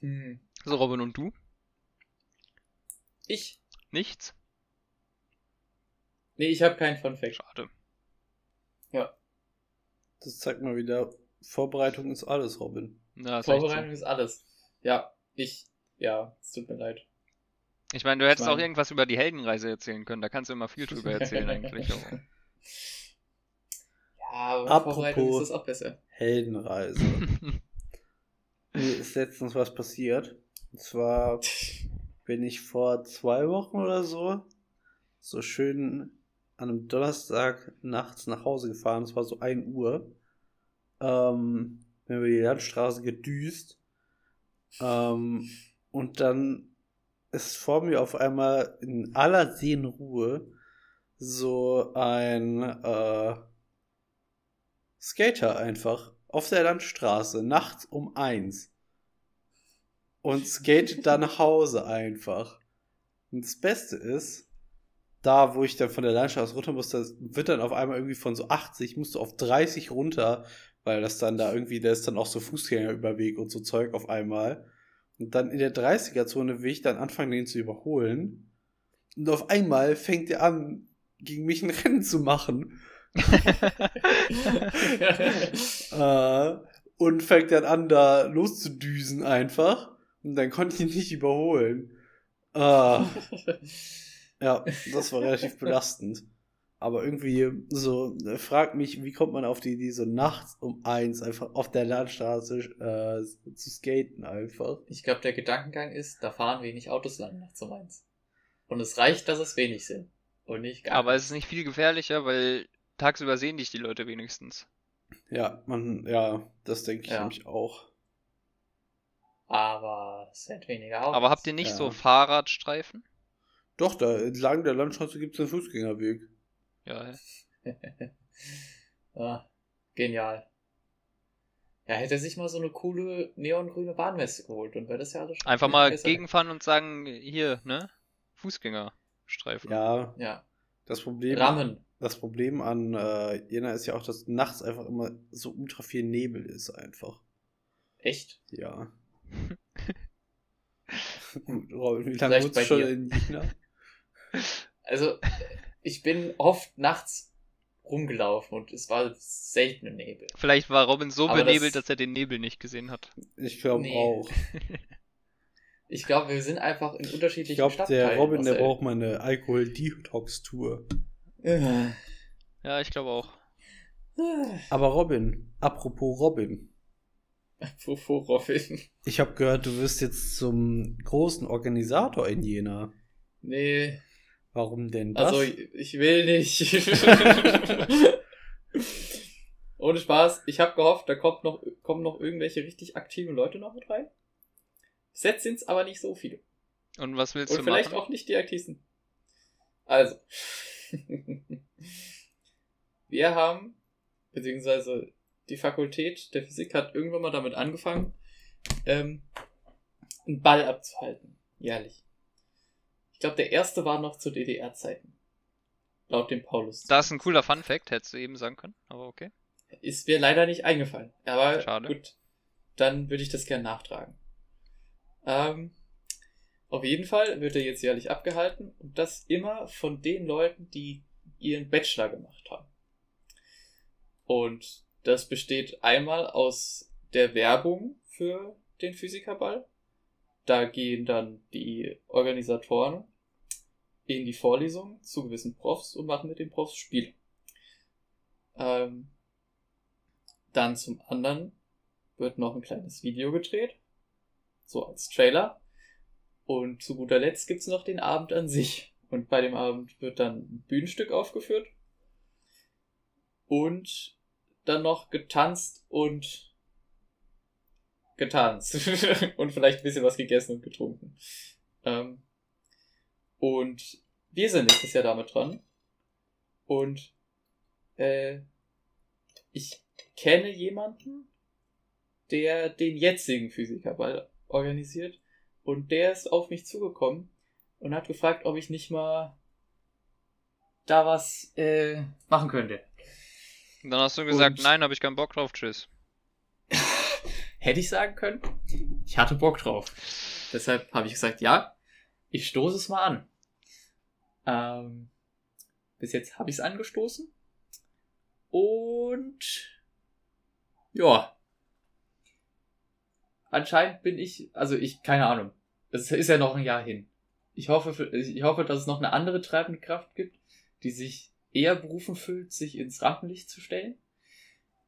Hm. So, Robin und du? Ich? Nichts? Nee, ich habe keinen Fun Fact. Schade. Das zeigt mal wieder, Vorbereitung ist alles, Robin. Ja, so. Vorbereitung ist alles. Ja, ich. Ja, es tut mir leid. Ich meine, du hättest Ich auch irgendwas über die Heldenreise erzählen können. Da kannst du immer viel drüber erzählen eigentlich. Aber [laughs] Ja, aber Apropos- ist es auch besser. Heldenreise. [laughs] Mir ist letztens was passiert. Und zwar bin ich vor zwei Wochen oder so so schön an einem Donnerstag nachts nach Hause gefahren. Es war so 1 Uhr. Ähm, bin über die Landstraße gedüst. Ähm, und dann ist vor mir auf einmal in aller Seelenruhe so ein äh, Skater einfach auf der Landstraße nachts um eins und skatet dann nach Hause einfach. Und das Beste ist, da wo ich dann von der Landstraße runter musste, wird dann auf einmal irgendwie von so 80, musst du auf 30 runter, weil das dann da irgendwie, da ist dann auch so Fußgängerüberweg und so Zeug auf einmal. Und dann in der 30er-Zone will ich dann anfangen, den zu überholen. Und auf einmal fängt er an, gegen mich ein [laughs] Rennen zu machen. [laughs] äh, und fängt dann an, da loszudüsen einfach. Und dann konnte ich ihn nicht überholen. Äh, [laughs] ja, das war relativ belastend. Aber irgendwie so, äh, fragt mich, wie kommt man auf die Idee, so nachts um eins einfach auf der Landstraße äh, zu skaten einfach. Ich glaube, der Gedankengang ist, da fahren wenig Autos lang nachts um eins. Und es reicht, dass es wenig sind. Und nicht gar Aber es ist nicht viel gefährlicher, weil tagsüber sehen dich die Leute wenigstens. Ja, man, ja, das denke ich Ja. nämlich auch. Aber es sind weniger Autos. Aber habt ihr nicht Ja. so Fahrradstreifen? Doch, da entlang der Landstraße gibt es einen Fußgängerweg. Ja, [laughs] ah, genial. Ja, hätte er sich mal so eine coole neongrüne Bahnweste geholt und wäre das ja alles schon einfach mal besser. gegenfahren und sagen, hier, ne? Fußgängerstreifen. Ja, Ja, das Problem, Rammen. das Problem an äh, Jena ist ja auch, dass nachts einfach immer so ultra viel Nebel ist einfach. Echt? Ja. [laughs] Gut, Robin, wie lange Vielleicht wohnst bei du schon dir. in Jena? Also, ich bin oft nachts rumgelaufen und es war selten im Nebel. Vielleicht war Robin so Aber benebelt, das- dass er den Nebel nicht gesehen hat. Ich glaube Nee. auch. [laughs] Ich glaube, wir sind einfach in Ich unterschiedlichen glaube, Stadtteilen. der Robin, der braucht mal eine Alkohol-Detox-Tour. Ja, ich glaube auch. [sighs] Aber Robin, apropos Robin. Apropos Robin. Ich habe gehört, du wirst jetzt zum großen Organisator in Jena. Nee, Warum denn das? also ich will nicht. [laughs] Ohne Spaß, ich habe gehofft, da kommt noch, kommen noch irgendwelche richtig aktiven Leute noch mit rein. Bis jetzt sind es aber nicht so viele. Und was willst Und du vielleicht machen? auch nicht die aktivsten. Also. [laughs] Wir haben, beziehungsweise die Fakultät der Physik hat irgendwann mal damit angefangen, ähm, einen Ball abzuhalten. Jährlich. Ich glaube, der erste war noch zu DDR-Zeiten. Laut dem Paulus. Das ist ein cooler Fun Fact, hättest du eben sagen können, aber okay. Ist mir leider nicht eingefallen. Aber Schade. gut, dann würde ich das gerne nachtragen. Ähm, auf jeden Fall wird er jetzt jährlich abgehalten und das immer von den Leuten, die ihren Bachelor gemacht haben. Und das besteht einmal aus der Werbung für den Physikerball. Da gehen dann die Organisatoren in die Vorlesung zu gewissen Profs und machen mit den Profs Spiele. Ähm, dann zum anderen wird noch ein kleines Video gedreht, so als Trailer. Und zu guter Letzt gibt's noch den Abend an sich. Und bei dem Abend wird dann ein Bühnenstück aufgeführt. Und dann noch getanzt und getanzt. [laughs] und vielleicht ein bisschen was gegessen und getrunken. Ähm, und wir sind nächstes Jahr damit dran. Und äh, ich kenne jemanden, der den jetzigen Physikerball organisiert. Und der ist auf mich zugekommen und hat gefragt, ob ich nicht mal da was äh, machen könnte. Dann hast du gesagt, Und- nein, habe ich keinen Bock drauf, tschüss. Hätte ich sagen können, ich hatte Bock drauf. Deshalb habe ich gesagt, ja, ich stoße es mal an. Ähm, bis jetzt habe ich es angestoßen. Und ja. Anscheinend bin ich, also ich, keine Ahnung. Es ist ja noch ein Jahr hin. Ich hoffe, ich hoffe, dass es noch eine andere treibende Kraft gibt, die sich eher berufen fühlt, sich ins Rampenlicht zu stellen.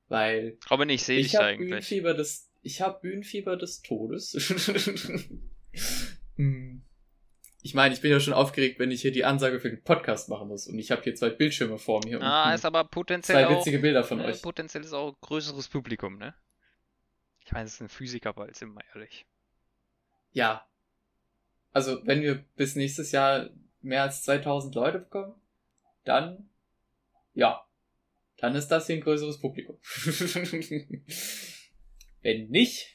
Weil Robin, ich sehe dich ich da habe eigentlich. Ich habe Bühnenfieber des Todes. [laughs] Hm. ich meine, ich bin ja schon aufgeregt, wenn ich hier die Ansage für den Podcast machen muss. Und ich habe hier zwei Bildschirme vor mir Ah, und ist aber potenziell zwei auch, witzige Bilder von äh, euch. potenziell ist auch ein größeres Publikum, ne? Ich meine, es ist ein Physikerball, sind wir ehrlich. Ja. Also, wenn wir bis nächstes Jahr mehr als 2000 Leute bekommen, dann, ja, dann ist das hier ein größeres Publikum. [laughs] wenn nicht,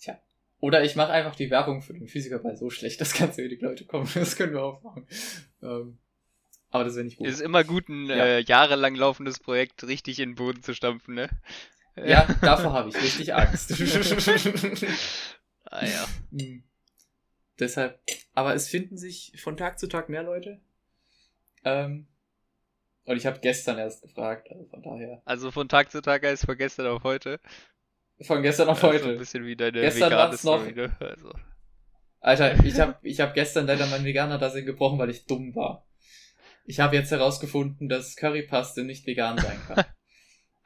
tja. Oder ich mache einfach die Werbung für den Physikerball so schlecht, dass ganz wenig Leute kommen. Das können wir auch machen. Ähm, aber das wäre nicht gut. Es ist immer gut, ein Ja. äh, jahrelang laufendes Projekt richtig in den Boden zu stampfen, ne? Ja, davor habe ich richtig Angst. [laughs] ah ja. Hm. Deshalb, aber es finden sich von Tag zu Tag mehr Leute. Ähm, und ich habe gestern erst gefragt, also von daher. Also von Tag zu Tag heißt von gestern auf heute. Von gestern auf Also ein heute. bisschen wie deine Gestern vegane noch- ne? Also. Alter, [laughs] ich habe ich hab gestern leider mein veganer Dasein gebrochen, weil ich dumm war. Ich habe jetzt herausgefunden, dass Currypaste nicht vegan sein kann.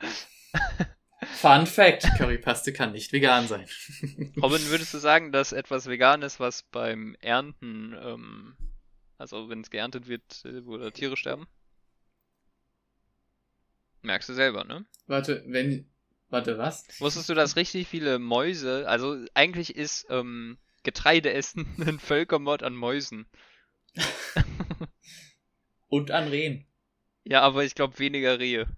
[laughs] Fun Fact, Currypaste kann nicht vegan sein. [laughs] Robin, würdest du sagen, dass etwas vegan ist, was beim Ernten, ähm, also wenn es geerntet wird, äh, wo da Tiere sterben? Merkst du selber, ne? Warte, wenn. Warte, was? Wusstest du, dass richtig viele Mäuse, also eigentlich ist ähm, Getreideessen [laughs] ein Völkermord an Mäusen. [laughs] Und an Rehen. Ja, aber ich glaube weniger Rehe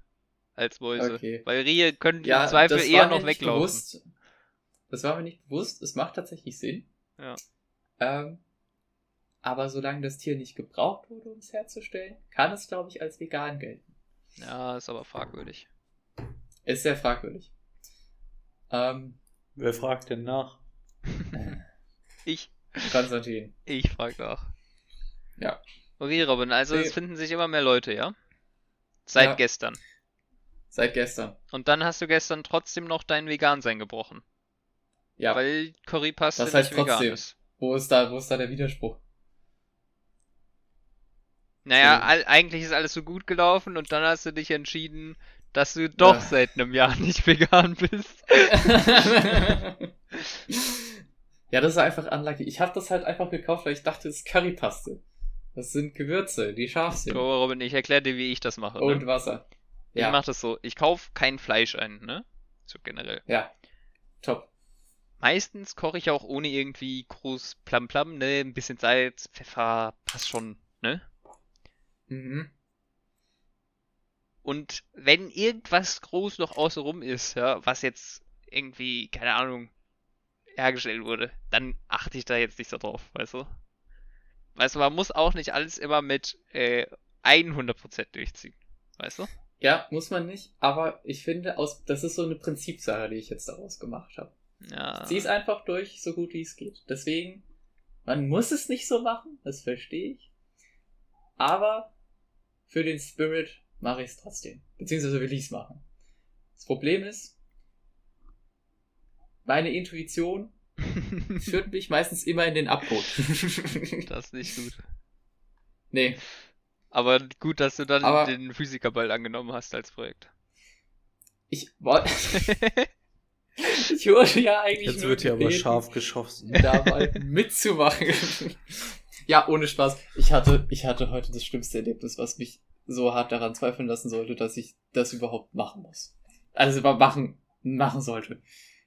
als Mäuse. Okay. Weil Rehe können Ja, im Zweifel das eher war mir noch nicht weglaufen. Bewusst. Das war mir nicht bewusst. Es macht tatsächlich Sinn. Ja. Ähm, aber solange das Tier nicht gebraucht wurde, um es herzustellen, kann es, glaube ich, als vegan gelten. Ja, ist aber fragwürdig. Ist sehr fragwürdig. Ähm, Wer fragt denn nach? [laughs] Ich, Konstantin. ich frag nach. Ja. Okay, Robin, also Nee. es finden sich immer mehr Leute, ja? Seit Ja. gestern. Seit gestern. Und dann hast du gestern trotzdem noch dein Vegan-Sein gebrochen. Ja. Weil Currypaste Das heißt nicht vegan trotzdem. ist. Wo ist da, wo ist da der Widerspruch? Naja, all, eigentlich ist alles so gut gelaufen und dann hast du dich entschieden, dass du doch Ja. seit einem Jahr [laughs] nicht vegan bist. ja, das ist einfach unlucky. Ich habe das halt einfach gekauft, weil ich dachte, es ist Currypaste. Das sind Gewürze, die scharf sind. So, Robin, ich erkläre dir, wie ich das mache. Und Ne? Wasser. Ich Ja, mache das so, ich kaufe kein Fleisch ein, ne? So generell. ja. Top. Meistens koche ich auch ohne irgendwie groß Plam-Plam, ne? Ein bisschen Salz, Pfeffer, passt schon, ne? Mhm. Und wenn irgendwas groß noch außenrum ist, ja, was jetzt irgendwie, keine Ahnung, hergestellt wurde, dann achte ich da jetzt nicht so drauf, weißt du? Weißt du, man muss auch nicht alles immer mit äh, 100% durchziehen, weißt du? Ja, muss man nicht, aber ich finde, aus, das ist so eine Prinzipsache, die ich jetzt daraus gemacht habe. Ja. Zieh es einfach durch, so gut wie es geht. Deswegen, man muss es nicht so machen, das verstehe ich. Aber für den Spirit mache ich es trotzdem. Beziehungsweise will ich es machen. Das Problem ist, meine Intuition [laughs] führt mich meistens immer in den Abgrund. [laughs] das ist nicht gut. nee, Aber gut, dass du dann Aber- den Physikerball angenommen hast als Projekt. ich wollte. [laughs] ich wurde ja eigentlich Jetzt wird hier aber scharf geschossen. da mal mitzumachen. Ja, ohne Spaß. Ich hatte, ich hatte heute das schlimmste Erlebnis, was mich so hart daran zweifeln lassen sollte, dass ich das überhaupt machen muss. Also machen, machen sollte.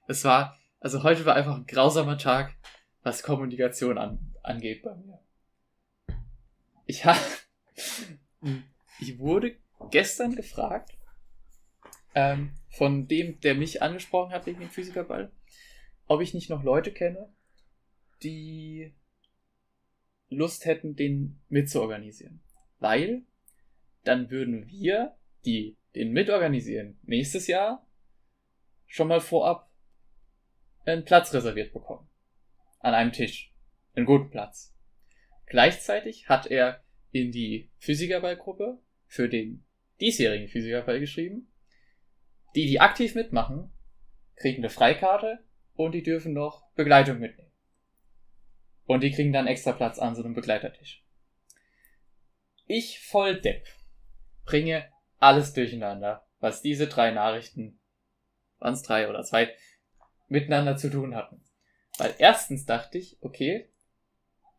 Es war, also heute war einfach ein grausamer Tag, was Kommunikation an, angeht bei mir. Ich habe, [laughs] ich wurde gestern gefragt, ähm, von dem, der mich angesprochen hat wegen dem Physikerball, ob ich nicht noch Leute kenne, die Lust hätten, den mitzuorganisieren. Weil dann würden wir, die den mitorganisieren, nächstes Jahr schon mal vorab einen Platz reserviert bekommen. An einem Tisch. Einen guten Platz. Gleichzeitig hat er in die Physikerballgruppe für den diesjährigen Physikerball geschrieben. Die, die aktiv mitmachen, kriegen eine Freikarte und die dürfen noch Begleitung mitnehmen. Und die kriegen dann extra Platz an so einem Begleitertisch. Ich voll Depp bringe alles durcheinander, was diese drei Nachrichten, waren es drei oder zwei, miteinander zu tun hatten. Weil erstens dachte ich, okay,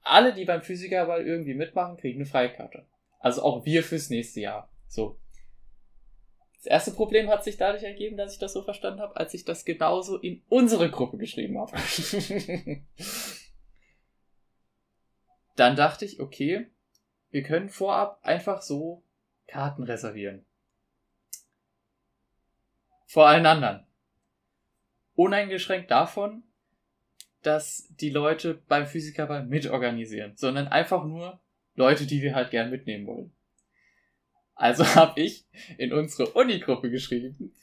alle, die beim Physikerball irgendwie mitmachen, kriegen eine Freikarte. Also auch wir fürs nächste Jahr. So. Das erste Problem hat sich dadurch ergeben, dass ich das so verstanden habe, als ich das genauso in unsere Gruppe geschrieben habe. [laughs] Dann dachte ich, okay, wir können vorab einfach so Karten reservieren. Vor allen anderen. Uneingeschränkt davon, dass die Leute beim Physikerball mitorganisieren, sondern einfach nur Leute, die wir halt gern mitnehmen wollen. Also [laughs] habe ich in unsere Uni-Gruppe geschrieben,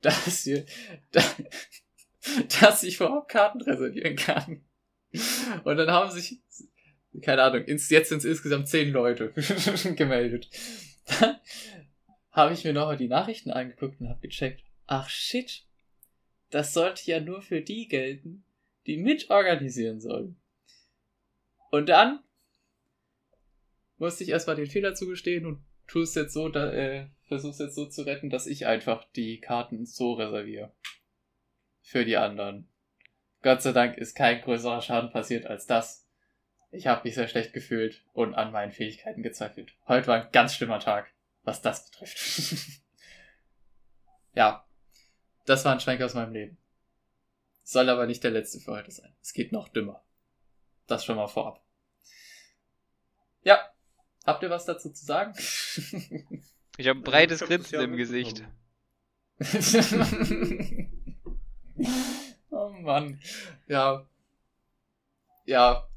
dass wir, [laughs] dass ich vorab Karten reservieren kann. Und dann haben sich, keine Ahnung, ins, jetzt sind es insgesamt zehn Leute [laughs] gemeldet. Dann habe ich mir nochmal die Nachrichten angeguckt und habe gecheckt, ach shit, das sollte ja nur für die gelten, die mitorganisieren sollen. Und dann musste ich erstmal den Fehler zugestehen und tu es jetzt so, da, äh, versuch's jetzt so zu retten, dass ich einfach die Karten so reserviere. Für die anderen. Gott sei Dank ist kein größerer Schaden passiert als das. Ich habe mich sehr schlecht gefühlt und an meinen Fähigkeiten gezweifelt. Heute war ein ganz schlimmer Tag, was das betrifft. [laughs] ja, das war ein Schwenk aus meinem Leben. Soll aber nicht der letzte für heute sein. Es geht noch dümmer. Das schon mal vorab. Ja, habt ihr was dazu zu sagen? [laughs] Ich habe ein breites hab Grinsen im Gesicht. [laughs] oh Mann. Ja. Ja.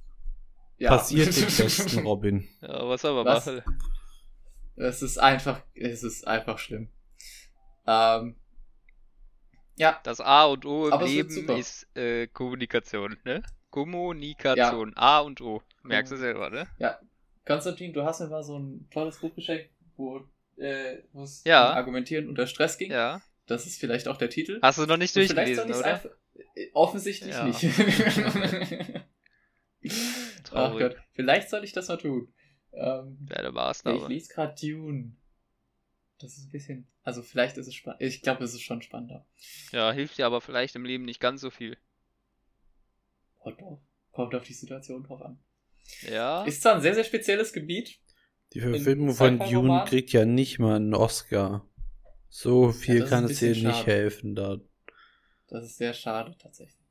Ja. Passiert den Besten, [laughs] Robin. Ja, was soll man Was? machen? Es ist einfach, es ist einfach schlimm. Ähm, ja, Das A und O im Aber Leben ist äh, Kommunikation, ne? Kommunikation. A und O. Merkst du Mhm. selber, ne? Konstantin, du hast mir mal so ein tolles Buch geschenkt, wo äh, wo es Ja. um Argumentieren unter Stress ging. Ja. Das ist vielleicht auch der Titel. Hast du noch nicht durchgelesen, oder? einfach- äh, Offensichtlich Ja. nicht. [laughs] [laughs] Ach Traurig. Gott, vielleicht soll ich das mal tun. Ähm, Deine ich Maßnahme. lese gerade Dune. Das ist ein bisschen, also vielleicht ist es spannend. Ich glaube, es ist schon spannender. Ja, hilft dir aber vielleicht im Leben nicht ganz so viel. Oh, doch. Kommt auf die Situation drauf an. Ja. Ist zwar ein sehr, sehr spezielles Gebiet. Die Verfilmung von Dune kriegt ja nicht mal einen Oscar. So viel ist kann es dir nicht schade. helfen da. Das ist sehr schade, tatsächlich.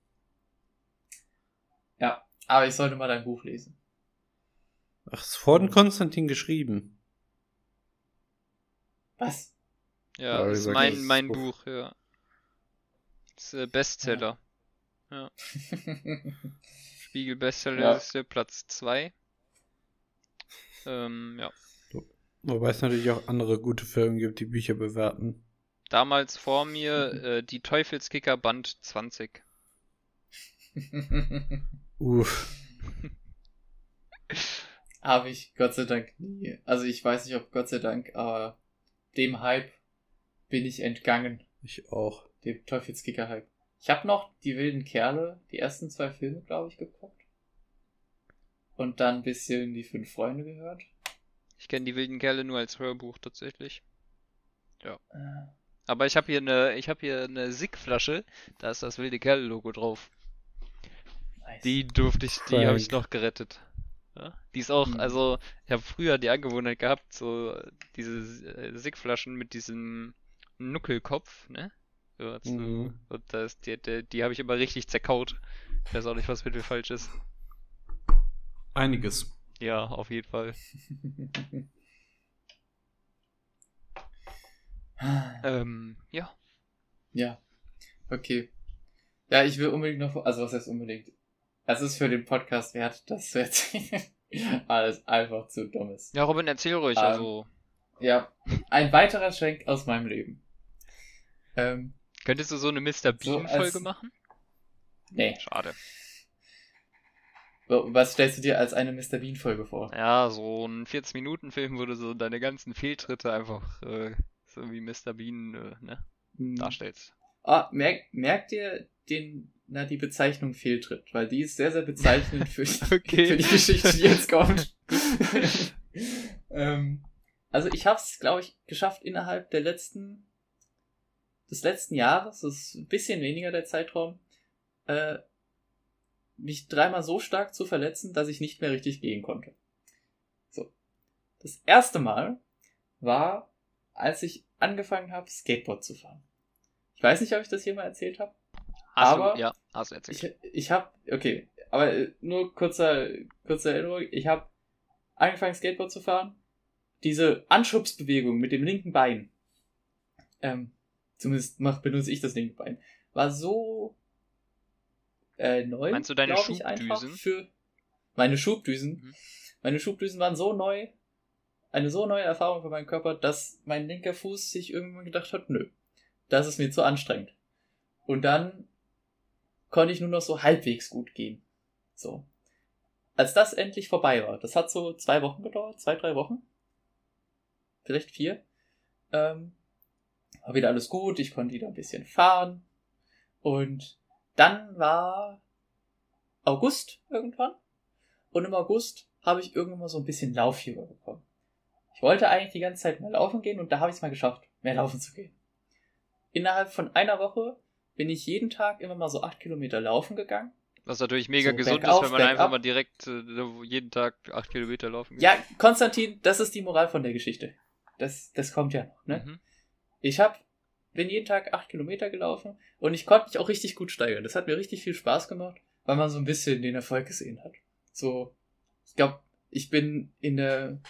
Ja, aber ich sollte mal dein Buch lesen. Ach, ist von Konstantin geschrieben. Was? Ja, Ja, ist mein, das mein Buch. Buch, ja. Das ist äh, Bestseller. [laughs] Spiegel Bestsellerliste, Platz 2. Ähm, ja. Wobei es natürlich auch andere gute Firmen gibt, die Bücher bewerten. Damals vor mir äh, die Teufelskicker Band 20. Uff. Habe ich Gott sei Dank nie. Also ich weiß nicht, ob Gott sei Dank, aber dem Hype bin ich entgangen. Ich auch. Dem Teufelskicker-Hype. Ich habe noch die wilden Kerle, die ersten zwei Filme, glaube ich, geguckt. Und dann ein bisschen die fünf Freunde gehört. Ich kenne die wilden Kerle nur als Hörbuch tatsächlich. Äh, Aber ich habe hier eine, ich habe hier eine Sick-Flasche, da ist das wilde Kerle-Logo drauf. Nice. Die durfte ich, die habe ich noch gerettet. Ja? Die ist auch, Mhm. also ich habe früher die Angewohnheit gehabt, so diese äh, Sick-Flaschen mit diesem Nuckelkopf, ne? So, zu, Mhm. Und das, die, die, die habe ich immer richtig zerkaut. Ich weiß auch nicht, was mit mir falsch ist. Einiges. Ja, auf jeden Fall. [laughs] Ähm, ja. Ja. Okay. Ja, ich will unbedingt noch, also was heißt unbedingt? Es ist für den Podcast wert, das zu erzählen. [laughs] Alles einfach zu dummes. Ja, Robin, erzähl ruhig, Ähm, also. Ja. Ein weiterer Schwenk aus meinem Leben. Ähm, Könntest du so eine Mr. Bean-Folge als- machen? nee. Schade. Was stellst du dir als eine Mr. Bean Folge vor? Ja, so ein 40-Minuten-Film, wo du so deine ganzen Fehltritte einfach äh, so wie Mr. Bean äh, ne, Hm. darstellst. Ah, merk, merkt ihr den, na, die Bezeichnung Fehltritt, weil die ist sehr, sehr bezeichnend für, [laughs] Okay. für die Geschichte, die jetzt kommt. [laughs] ähm, also ich habe es, glaube ich, geschafft innerhalb der letzten, des letzten Jahres, das ist ein bisschen weniger der Zeitraum, äh, mich dreimal so stark zu verletzen, dass ich nicht mehr richtig gehen konnte. So. Das erste Mal war, als ich angefangen habe, Skateboard zu fahren. Ich weiß nicht, ob ich das hier mal erzählt habe. Hast Aber du, ja, hast du erzählt. Ich, ich habe, okay, aber äh, nur kurzer, kurze Erinnerung. Ich habe angefangen, Skateboard zu fahren. Diese Anschubsbewegung mit dem linken Bein, ähm, zumindest mach, benutze ich das linke Bein, war so äh, neu. Meinst du deine Schubdüsen? Für meine Schubdüsen. Mhm. Meine Schubdüsen waren so neu, eine so neue Erfahrung für meinen Körper, dass mein linker Fuß sich irgendwann gedacht hat, nö, das ist mir zu anstrengend. Und dann konnte ich nur noch so halbwegs gut gehen. So. Als das endlich vorbei war, das hat so zwei Wochen gedauert, zwei, drei Wochen. Vielleicht vier. Ähm, war wieder alles gut, ich konnte wieder ein bisschen fahren. Und dann war August irgendwann. Und im August habe ich irgendwann mal so ein bisschen Lauffieber bekommen. Ich wollte eigentlich die ganze Zeit mal laufen gehen und da habe ich es mal geschafft, mehr laufen zu gehen. Innerhalb von einer Woche bin ich jeden Tag immer mal so acht Kilometer laufen gegangen. Was natürlich mega So, gesund ist, wenn man einfach mal direkt äh, jeden Tag acht Kilometer laufen geht. Ja, Konstantin, das ist die Moral von der Geschichte. Das, das kommt ja noch, ne? Mhm. Ich hab, bin jeden Tag acht Kilometer gelaufen und ich konnte mich auch richtig gut steigern. Das hat mir richtig viel Spaß gemacht, weil man so ein bisschen den Erfolg gesehen hat. So, ich glaube, ich bin in der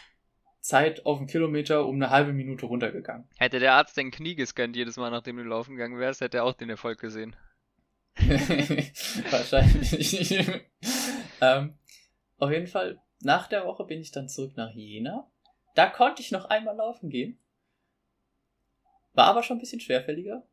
Zeit auf einen Kilometer um eine halbe Minute runtergegangen. Hätte der Arzt dein Knie gescannt jedes Mal, nachdem du laufen gegangen wärst, hätte er auch den Erfolg gesehen. [laughs] Wahrscheinlich. [laughs] ähm, auf jeden Fall, nach der Woche bin ich dann zurück nach Jena. Da konnte ich noch einmal laufen gehen. War aber schon ein bisschen schwerfälliger.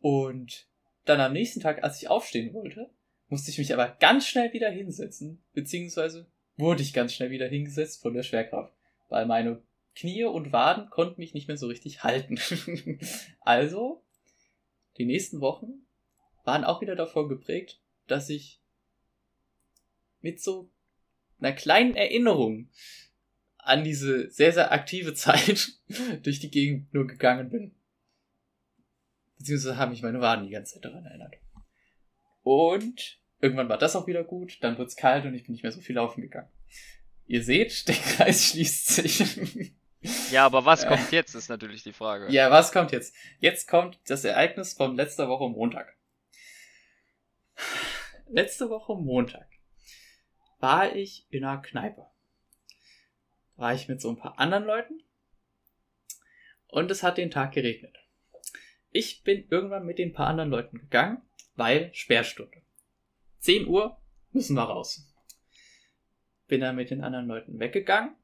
Und dann am nächsten Tag, als ich aufstehen wollte, musste ich mich aber ganz schnell wieder hinsetzen. Beziehungsweise wurde ich ganz schnell wieder hingesetzt von der Schwerkraft. Weil meine Knie und Waden konnten mich nicht mehr so richtig halten. [laughs] also, die nächsten Wochen waren auch wieder davon geprägt, dass ich mit so einer kleinen Erinnerung an diese sehr, sehr aktive [laughs] Zeit durch die Gegend nur gegangen bin. Beziehungsweise haben mich meine Waden die ganze Zeit daran erinnert. Und irgendwann war das auch wieder gut, dann wird's kalt und ich bin nicht mehr so viel laufen gegangen. Ihr seht, der Kreis schließt sich. Ja, aber was Äh. kommt jetzt, ist natürlich die Frage. Ja, was kommt jetzt? Jetzt kommt das Ereignis von letzter Woche Montag. Letzte Woche Montag war ich in einer Kneipe. War ich mit so ein paar anderen Leuten und es hat den Tag geregnet. Ich bin irgendwann mit den paar anderen Leuten gegangen, weil Sperrstunde. 10 Uhr müssen wir raus. Bin dann mit den anderen Leuten weggegangen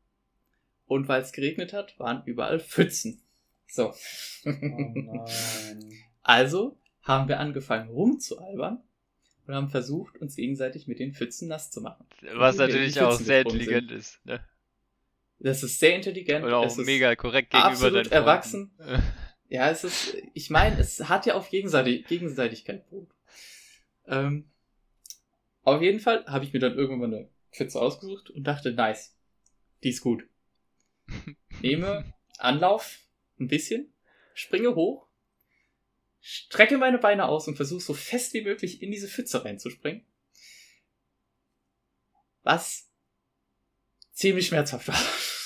und weil es geregnet hat, waren überall Pfützen. So. Oh [laughs] nein. Also haben wir angefangen rumzualbern und haben versucht, uns gegenseitig mit den Pfützen nass zu machen. Was natürlich auch sehr intelligent ist, ne? Das ist sehr intelligent. Oder auch mega korrekt gegenüber absolut erwachsen. [laughs] Ja, es ist, ich meine, es hat ja auf Gegenseitig Gegenseitigkeit beruht. Ähm, auf jeden Fall habe ich mir dann irgendwann eine Pfütze ausgesucht und dachte, nice, die ist gut. [laughs] Nehme Anlauf, ein bisschen, springe hoch, strecke meine Beine aus und versuche so fest wie möglich in diese Pfütze reinzuspringen. Was ziemlich schmerzhaft war.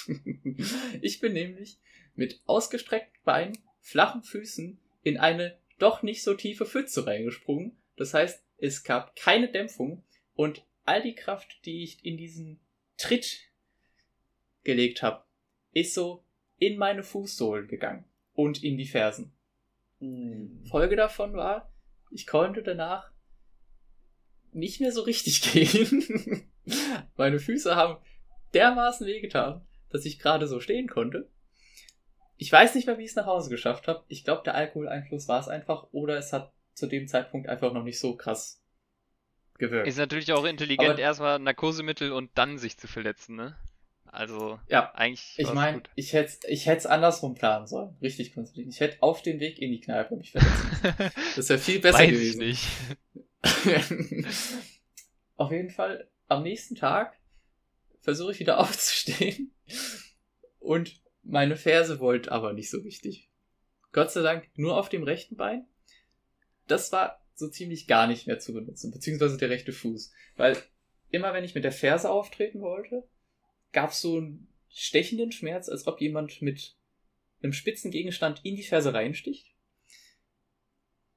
[laughs] ich bin nämlich mit ausgestreckten Beinen, flachen Füßen in eine doch nicht so tiefe Pfütze reingesprungen. Das heißt, es gab keine Dämpfung und all die Kraft, die ich in diesen Tritt gelegt habe, ist so in meine Fußsohlen gegangen und in die Fersen. Folge davon war, ich konnte danach nicht mehr so richtig [laughs] gehen. Meine Füße haben dermaßen wehgetan, dass ich gerade so stehen konnte. Ich weiß nicht mehr, wie ich es nach Hause geschafft habe. Ich glaube, der Alkoholeinfluss war es einfach oder es hat zu dem Zeitpunkt einfach noch nicht so krass gewirkt. Ist natürlich auch intelligent, Aber- erstmal Narkosemittel und dann sich zu verletzen, ne? Also, ja, eigentlich. ich meine, ich hätte ich es andersrum planen sollen. Richtig konstruiert. Ich hätte auf dem Weg in die Kneipe mich verletzt. [laughs] Das wäre viel besser Weiß gewesen. ich nicht. [laughs] Auf jeden Fall, am nächsten Tag versuche ich wieder [laughs] aufzustehen und meine Ferse wollte aber nicht so richtig. Gott sei Dank nur auf dem rechten Bein. Das war so ziemlich gar nicht mehr zu benutzen, beziehungsweise der rechte Fuß. Weil immer wenn ich mit der Ferse auftreten wollte, gab es so einen stechenden Schmerz, als ob jemand mit einem spitzen Gegenstand in die Ferse reinsticht.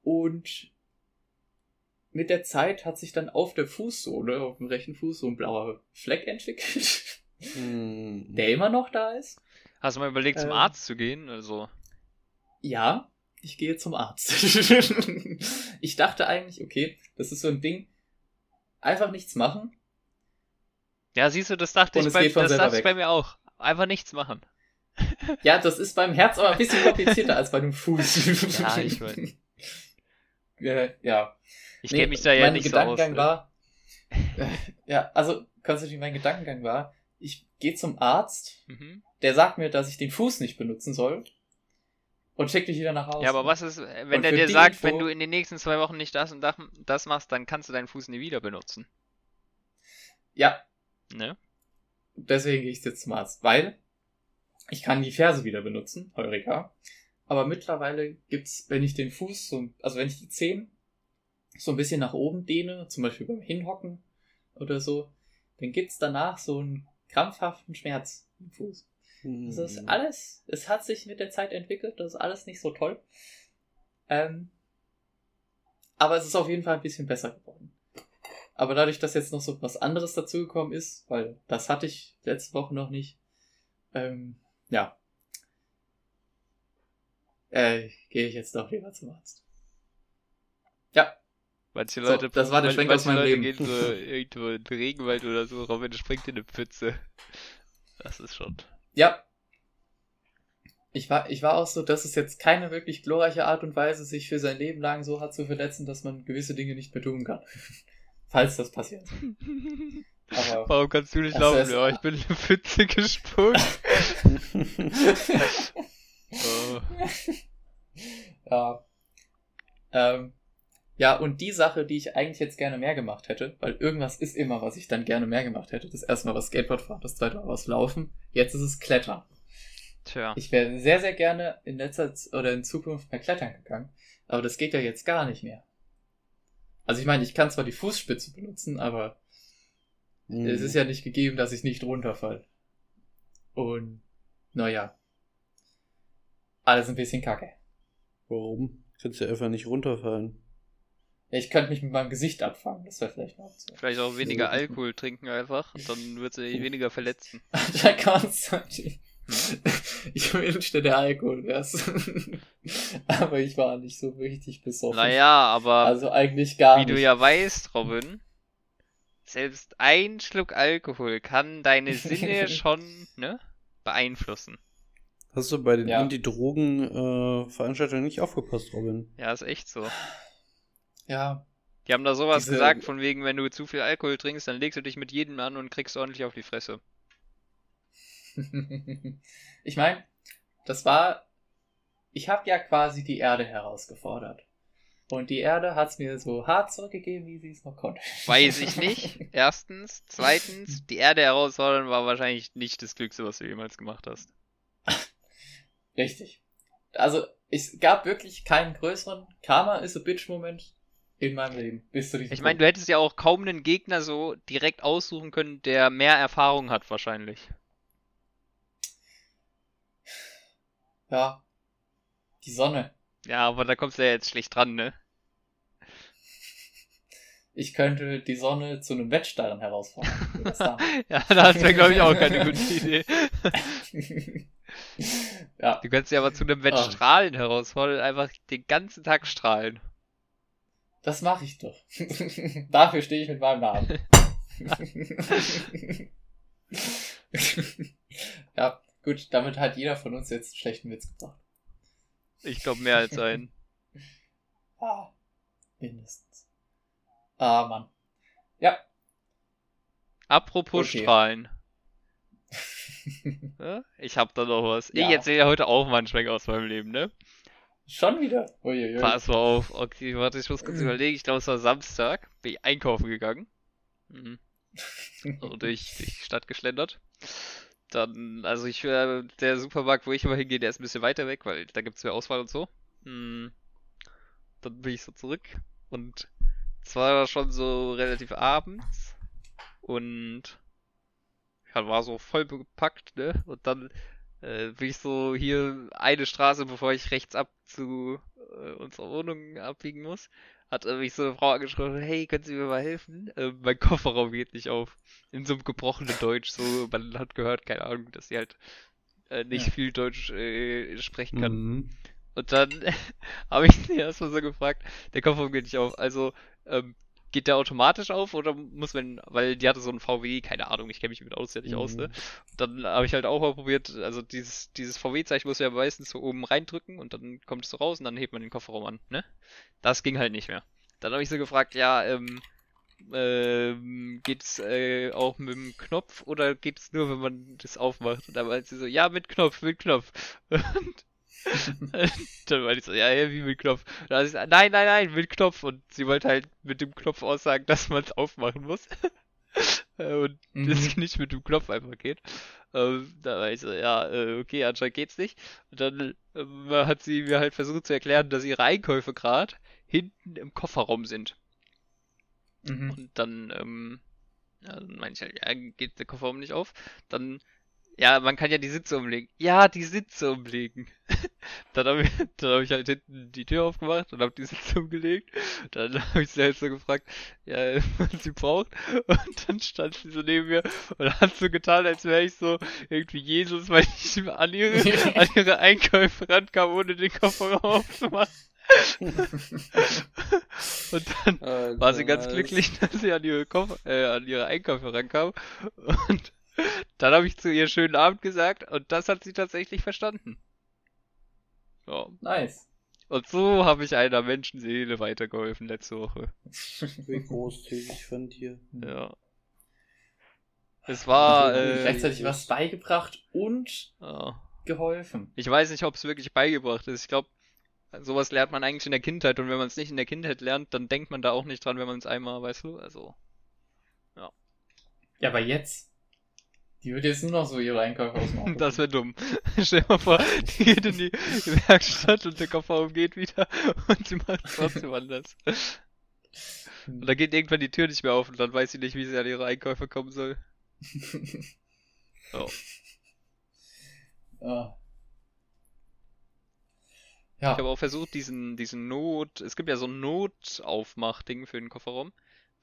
Und mit der Zeit hat sich dann auf der Fußsohle, auf dem rechten Fuß, so ein blauer Fleck entwickelt, Hm. der immer noch da ist. Hast du mal überlegt, zum Ähm. Arzt zu gehen? Also, Ja, ich gehe zum Arzt. [laughs] ich dachte eigentlich, okay, das ist so ein Ding, einfach nichts machen. ja, siehst du, das dachte ich bei, das dachte ich bei mir auch. Einfach nichts machen. [laughs] Ja, das ist beim Herz aber ein bisschen komplizierter als bei dem Fuß. [laughs] Ja, ich weiß. ja, ja. Ich Nee, kenne mich da ja mein nicht so aus. Gedankengang ne? war, ja, also, Konstantin, mein Gedankengang war, ich gehe zum Arzt, Mhm. der sagt mir, dass ich den Fuß nicht benutzen soll und schickt mich wieder nach Hause. Ja, aber was ist, äh, wenn Und er für dir sagt, Info- wenn du in den nächsten zwei Wochen nicht das und das, das machst, dann kannst du deinen Fuß nie wieder benutzen. Ja, Ne? deswegen gehe ich jetzt zum Arzt, weil ich kann die Ferse wieder benutzen, Heureka. Aber mittlerweile gibt's, wenn ich den Fuß so, also wenn ich die Zehen so ein bisschen nach oben dehne, zum Beispiel beim Hinhocken oder so, dann gibt's danach so einen krampfhaften Schmerz im Fuß. Das Hm. ist alles, es hat sich mit der Zeit entwickelt, das ist alles nicht so toll. Ähm, aber es ist auf jeden Fall ein bisschen besser geworden. Aber dadurch, dass jetzt noch so was anderes dazugekommen ist, weil das hatte ich letzte Woche noch nicht, ähm, ja, äh, gehe ich jetzt doch lieber zum Arzt. Ja, Manche So, Leute, das war der Schwenk manche aus meinem Leute Leben. gehen so [laughs] irgendwo in den Regenwald oder so, Robin springt in eine Pfütze. Das ist schon. Ja. Ich war, ich war auch so, dass es jetzt keine wirklich glorreiche Art und Weise, sich für sein Leben lang so hat zu verletzen, dass man gewisse Dinge nicht mehr tun kann. [laughs] Falls das passiert. Aber [laughs] Warum kannst du nicht Das laufen? ist- Ja, ich bin in eine Pfütze gesprungen. [laughs] oh. Ja. Ähm, ja, und die Sache, die ich eigentlich jetzt gerne mehr gemacht hätte, weil irgendwas ist immer, was ich dann gerne mehr gemacht hätte. Das erste Mal was Skateboard fahren, das zweite Mal was Laufen. Jetzt ist es Klettern. Tja. Ich wäre sehr, sehr gerne in letzter Z oder in Zukunft mehr klettern gegangen. Aber das geht ja jetzt gar nicht mehr. Also ich meine, ich kann zwar die Fußspitze benutzen, aber Hm. es ist ja nicht gegeben, dass ich nicht runterfall. Und, naja. Alles ein bisschen kacke. Warum? Kannst ja einfach nicht runterfallen. Ja, ich könnte mich mit meinem Gesicht abfangen, das wäre vielleicht eine Option. Vielleicht auch weniger Alkohol trinken einfach. Und dann wird sie [laughs] weniger verletzen. [laughs] Der Konstantin. Ich wünschte, der Alkohol wär's. [laughs] Aber ich war nicht so richtig besoffen. Naja, aber Also eigentlich gar wie nicht. du ja weißt, Robin, selbst ein Schluck Alkohol kann deine Sinne schon ne, beeinflussen. Hast du bei den Ja. Anti-Drogen-Veranstaltungen nicht aufgepasst, Robin? Ja, ist echt so. Ja, Die haben da sowas Diese- gesagt, von wegen, wenn du zu viel Alkohol trinkst, dann legst du dich mit jedem an und kriegst ordentlich auf die Fresse. [laughs] ich meine, das war. Ich habe ja quasi die Erde herausgefordert. Und die Erde hat es mir so hart zurückgegeben, wie sie es noch konnte. Weiß ich [laughs] nicht. Erstens. Zweitens, die Erde herausfordern war wahrscheinlich nicht das Klügste, was du jemals gemacht hast. Richtig. Also, es gab wirklich keinen größeren Karma is a Bitch-Moment in meinem Leben. Bis zu diesem Ich meine, du hättest ja auch kaum einen Gegner so direkt aussuchen können, der mehr Erfahrung hat, wahrscheinlich. Ja. Die Sonne. Ja, aber da kommst du ja jetzt schlecht dran, ne? Ich könnte die Sonne zu einem Wettstarren herausfordern. Das [laughs] da? Ja, das wäre, glaube ich, auch keine gute Idee. [laughs] ja. Du kannst ja aber zu einem Ah. Wettstrahlen herausfordern, einfach den ganzen Tag strahlen. Das mache ich doch. [laughs] Dafür stehe ich mit meinem Namen. [laughs] ja, gut, damit hat jeder von uns jetzt einen schlechten Witz gebracht. Ich glaube mehr als einen. [laughs] Ah, mindestens. Ah, Mann. Ja. Apropos Okay. Strahlen. Ja? Ich hab da noch was. Ja. Ich erzähle heute auch mal einen Schwenk aus meinem Leben, ne? Schon wieder? Uiuiui. Pass mal auf. Okay, warte, ich muss kurz Mhm. überlegen. Ich glaube, es war Samstag. Bin ich einkaufen gegangen. Mhm. So [laughs] durch, durch die Stadt geschlendert. Dann, also ich, äh, der Supermarkt, wo ich immer hingehe, der ist ein bisschen weiter weg, weil da gibt's mehr Auswahl und so. Mhm. Dann bin ich so zurück und es war schon so relativ abends und ja, war so voll bepackt, ne? Und dann äh, bin ich so hier eine Straße, bevor ich rechts ab zu äh, unserer Wohnung abbiegen muss, hat äh, mich so eine Frau angesprochen, hey, können Sie mir mal helfen? Äh, mein [laughs] Kofferraum geht nicht auf. In so einem gebrochenen Deutsch, so, man hat gehört, keine Ahnung, dass sie halt äh, nicht Ja. viel Deutsch äh, sprechen kann. Mhm. Und dann [laughs] habe ich sie erstmal so gefragt, der Kofferraum geht nicht auf. Also, ähm, geht der automatisch auf oder muss man, weil die hatte so einen VW, keine Ahnung, ich kenne mich mit Autos ja nicht aus, ne? Mhm. Dann habe ich halt auch mal probiert, also dieses, dieses VW-Zeichen muss ja meistens so oben reindrücken und dann kommt es so raus und dann hebt man den Kofferraum an, ne? Das ging halt nicht mehr. Dann habe ich so gefragt, ja, ähm, ähm, geht's äh, auch mit dem Knopf oder geht's nur, wenn man das aufmacht? Und dann meinte sie so, ja, mit Knopf, mit Knopf. [laughs] Und [laughs] dann meinte ich so, ja, ja, wie mit Knopf? Und dann sie gesagt, nein, nein, nein, mit Knopf. Und sie wollte halt mit dem Knopf aussagen, dass man es aufmachen muss. [laughs] Äh, Und Mhm. das nicht mit dem Knopf einfach geht. Ähm, da war ich so, ja, äh, okay, anscheinend geht's nicht. Und dann ähm, hat sie mir halt versucht zu erklären, dass ihre Einkäufe gerade hinten im Kofferraum sind. Mhm. Und dann, ähm, ja, dann meinte ich halt, ja, geht der Kofferraum nicht auf. Dann, ja, man kann ja die Sitze umlegen. Ja, die Sitze umlegen. [laughs] dann habe ich, dann hab ich halt hinten die Tür aufgemacht und habe die Sitze umgelegt. Dann [laughs] habe ich sie halt so gefragt, ja, [laughs] was sie braucht. Und dann stand sie so neben mir und hat so getan, als wäre ich so irgendwie Jesus, weil ich an ihre, an ihre Einkäufe rankam, ohne den Kofferraum aufzumachen. und dann Äh, war sie ganz glücklich, dass sie an ihre, Koffer, äh, an ihre Einkäufe rankam. Und dann habe ich zu ihr schönen Abend gesagt und das hat sie tatsächlich verstanden. Ja. Nice. Und so habe ich einer Menschenseele weitergeholfen letzte Woche. Wie großzügig von dir. Ja. Es war, äh, gleichzeitig was beigebracht und ja. geholfen. Ich weiß nicht, ob es wirklich beigebracht ist. Ich glaube, sowas lernt man eigentlich in der Kindheit und wenn man es nicht in der Kindheit lernt, dann denkt man da auch nicht dran, wenn man es einmal, weißt du, also. Ja, aber jetzt. Die wird jetzt nur noch so ihre Einkäufe aus dem Auto. Das wäre dumm. [laughs] Stell dir mal vor, die geht in die Werkstatt und der Kofferraum geht wieder [laughs] und sie macht trotzdem anders. Und dann geht irgendwann die Tür nicht mehr auf und dann weiß sie nicht, wie sie an ihre Einkäufe kommen soll. [laughs] Oh. Ah. Ich Ja, habe auch versucht, diesen, diesen Not, es gibt ja so ein Notaufmachding für den Kofferraum,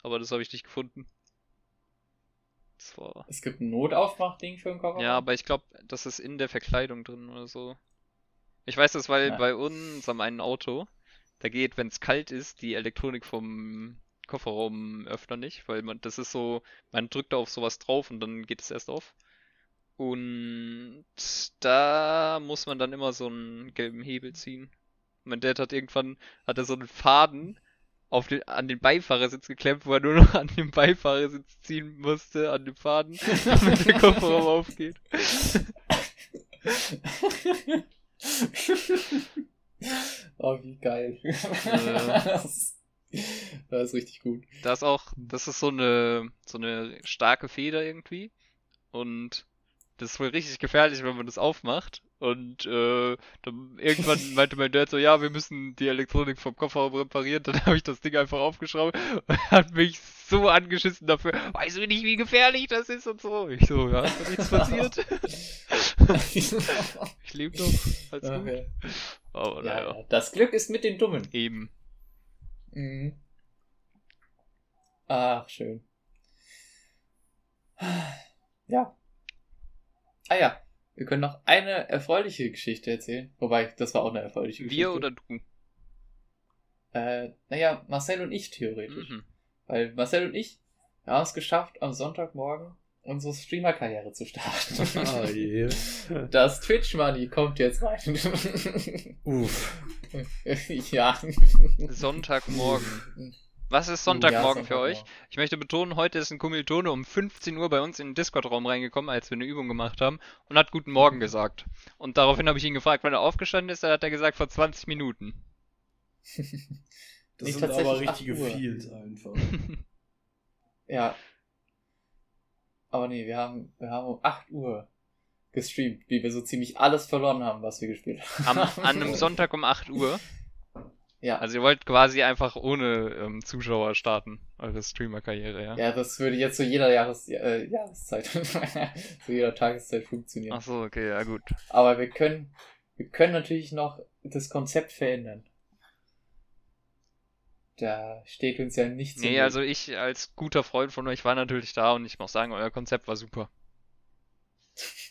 aber das habe ich nicht gefunden. Das war. es gibt ein Notaufmachding für den Kofferraum. Ja, aber ich glaube, das ist in der Verkleidung drin oder so. Ich weiß das, weil Ja. bei uns am einen Auto, da geht, wenn es kalt ist, die Elektronik vom Kofferraumöffner nicht, weil man, das ist so, man drückt da auf sowas drauf und dann geht es erst auf. Und da muss man dann immer so einen gelben Hebel ziehen. Mein Dad hat irgendwann, hat er so einen Faden auf den, an den Beifahrersitz geklemmt, wo er nur noch [laughs] an den Beifahrersitz ziehen musste, an den Faden, damit der Kofferraum [laughs] aufgeht. [laughs] oh, wie geil. Das, das ist richtig gut. Da ist auch, das ist so eine, so eine starke Feder irgendwie. Und das ist wohl richtig gefährlich, wenn man das aufmacht. Und äh, dann irgendwann [laughs] meinte mein Dad so, ja, wir müssen die Elektronik vom Kofferraum reparieren. Dann [laughs] habe ich das Ding einfach aufgeschraubt und [laughs] hat mich so angeschissen dafür. Weißt du nicht, wie gefährlich das ist und so. Ich so, ja, ist nichts passiert. ich lebe doch. Alles gut. Okay. Aber Ja, naja, ja, das Glück ist mit den Dummen. eben. Mhm. Ach, schön. Ja. Ah ja, wir können noch eine erfreuliche Geschichte erzählen. Wobei, das war auch eine erfreuliche Geschichte. Wir oder du? Äh, naja, Marcel und ich theoretisch. Mhm. Weil Marcel und ich wir haben es geschafft, am Sonntagmorgen unsere Streamer-Karriere zu starten. Ah, je. [laughs] Das Twitch-Money kommt jetzt rein. Uff. [laughs] ja. Sonntagmorgen. [laughs] Was ist Ja, Sonntagmorgen für Sonntagmorgen. euch? Ich möchte betonen, heute ist ein Kommilitone um 15 Uhr bei uns in den Discord-Raum reingekommen, als wir eine Übung gemacht haben, und hat Guten Morgen gesagt. Und daraufhin habe ich ihn gefragt, wann er aufgestanden ist, da hat er gesagt, vor 20 Minuten. [laughs] Das Nee, sind aber richtige 8 Uhr. Fields einfach. [laughs] Ja. Aber nee, wir haben, wir haben um 8 Uhr gestreamt, wie wir so ziemlich alles verloren haben, was wir gespielt Am, haben. an einem [laughs] Sonntag um 8 Uhr. Ja. Also ihr wollt quasi einfach ohne ähm, Zuschauer starten, eure Streamer-Karriere, ja? ja, das würde jetzt zu jeder Jahres äh, Jahreszeit, [laughs] zu jeder Tageszeit funktionieren. Ach so, okay, ja gut. Aber wir können, wir können natürlich noch das Konzept verändern. Da steht uns ja nichts Nee, also ich als guter Freund von euch war natürlich da und ich muss sagen, euer Konzept war super. [laughs]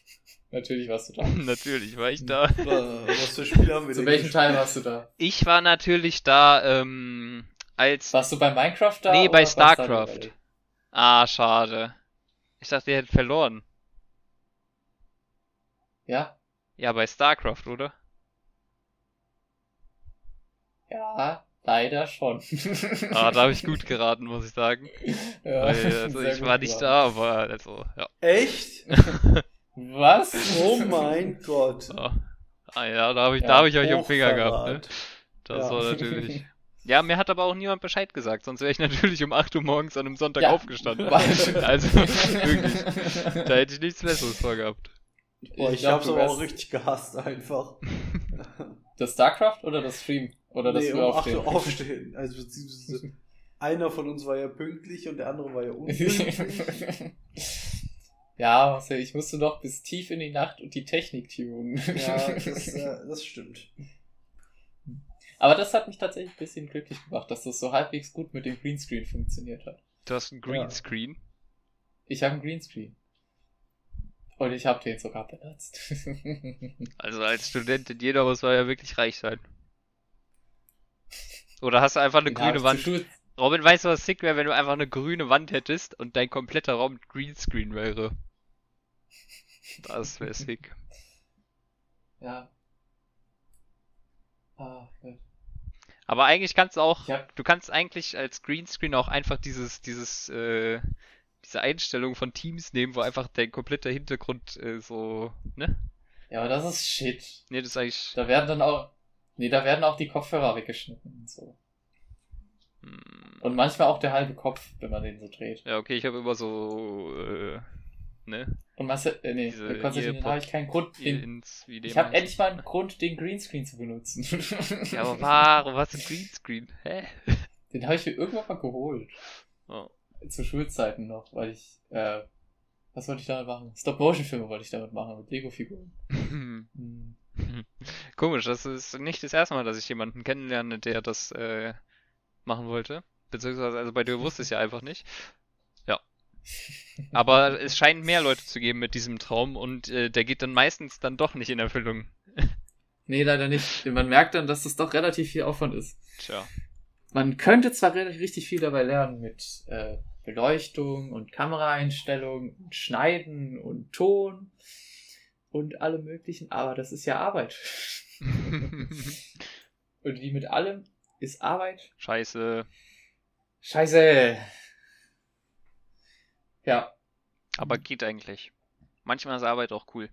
Natürlich warst du da. [laughs] natürlich war ich da. Was für Spiele haben wir Zu welchem? Teil warst du da? Ich war natürlich da, ähm, als Warst du bei Minecraft da? Nee, bei StarCraft. Ah, schade. Ich dachte, ihr hättet verloren. Ja? Ja, bei StarCraft, oder? Ja, leider schon. Ah, da habe ich gut [laughs] geraten, muss ich sagen. ja, Weil, [laughs] also ich war nicht da, aber also, ja. Echt? Was? [laughs] Oh mein Gott. Ah, ah ja, da habe ich, Ja, da habe ich euch im Finger gehabt, ne? Das Ja. war natürlich. Ja, mir hat aber auch niemand Bescheid gesagt, sonst wäre ich [laughs] natürlich um 8 Uhr morgens an einem Sonntag Ja. aufgestanden. [laughs] Also, wirklich. Da hätte ich nichts Besseres vorgehabt. Boah, ich, glaub, hab's aber auch richtig gehasst einfach. Das StarCraft oder das Stream? Oder das nee, früh um 8 aufstehen? Uhr aufstehen. Also beziehungsweise einer von uns war ja pünktlich und der andere war ja unpünktlich. Ja, Marcel, ich musste noch bis tief in die Nacht und die Technik tunen. ja, das, [laughs] äh, das stimmt. Aber das hat mich tatsächlich ein bisschen glücklich gemacht, dass das so halbwegs gut mit dem Greenscreen funktioniert hat. Du hast einen Greenscreen. Ich habe einen Greenscreen. Und ich habe den sogar benutzt. [laughs] Also als Studentin, jeder muss ja wirklich reich sein. Oder hast du einfach eine Den grüne Wand? Robin, weißt du, was sick wäre, wenn du einfach eine grüne Wand hättest und dein kompletter Raum mit Greenscreen wäre? Das wäre sick. Ja. Ah, Gott. Aber eigentlich kannst du auch, hab, du kannst eigentlich als Greenscreen auch einfach dieses, dieses, äh, diese Einstellung von Teams nehmen, wo einfach dein kompletter Hintergrund äh, so, ne? ja, aber das ist Shit. Ne, das ist eigentlich. Da werden dann auch, nee, da werden auch die Kopfhörer weggeschnitten und so. Hm, Und manchmal auch der halbe Kopf, wenn man den so dreht. ja, okay, ich habe immer so, äh, ne? Und Marcel, äh, nee, Diese Konstantin, habe ich keinen Grund, den, ich habe endlich mal einen Grund, den Greenscreen zu benutzen. [laughs] Ja, aber [laughs] warum hast du Greenscreen? Hä? [laughs] den habe ich mir irgendwann mal geholt. Oh. Zu Schulzeiten noch, weil ich, äh, was wollte ich damit machen? Stop-Motion-Filme wollte ich damit machen, mit Lego-Figuren. Hm. Komisch, das ist nicht das erste Mal, dass ich jemanden kennenlerne, der das äh, machen wollte. Beziehungsweise, also bei dir wusste ich es ja einfach nicht. Aber es scheint mehr Leute zu geben mit diesem Traum und äh, der geht dann meistens dann doch nicht in Erfüllung. [laughs] Nee, leider nicht. Man merkt dann, dass das doch relativ viel Aufwand ist. Tja. Man könnte zwar relativ richtig viel dabei lernen mit äh, Beleuchtung und Kameraeinstellung und Schneiden und Ton und allem möglichen, aber das ist ja Arbeit. [laughs] Und wie mit allem ist Arbeit. Scheiße. Scheiße. Ja. Aber geht eigentlich. Manchmal ist Arbeit auch cool.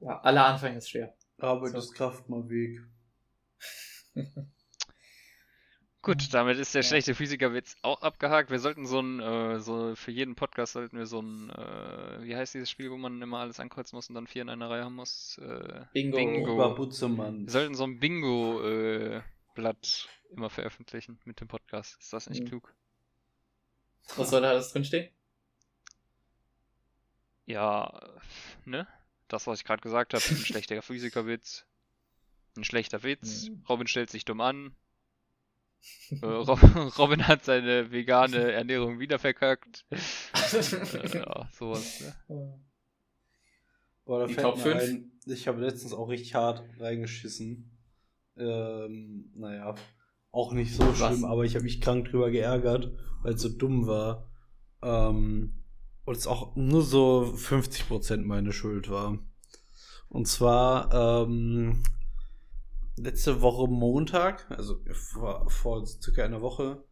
Ja, aller Anfang ist schwer. Arbeit So. ist Kraft mal Weg. [laughs] Gut, damit ist der Ja. schlechte Physikerwitz auch abgehakt. Wir sollten so ein, äh, so für jeden Podcast sollten wir so ein, äh, wie heißt dieses Spiel, wo man immer alles ankreuzen muss und dann vier in einer Reihe haben muss? Äh, Bingo. Bingo. Butzemann. wir sollten so ein Bingo-Blatt immer veröffentlichen mit dem Podcast. Ist das nicht Mhm. klug? Was soll da alles drinstehen? Ja, ne? Das, was ich gerade gesagt habe, ein schlechter [laughs] Physikerwitz. Ein schlechter Witz. Mhm. Robin stellt sich dumm an. [laughs] Äh, Rob [laughs] Robin hat seine vegane Ernährung wieder verkackt. Äh, ja, sowas, ne? Boah, da Die fällt Top mir fünf? ein, ich habe letztens auch richtig hart reingeschissen. Ähm, naja, auch nicht so Was? schlimm, aber ich habe mich krank drüber geärgert, weil es so dumm war. Ähm, und es auch nur so 50% meine Schuld war. Und zwar, ähm, letzte Woche Montag, also vor, vor circa einer Woche,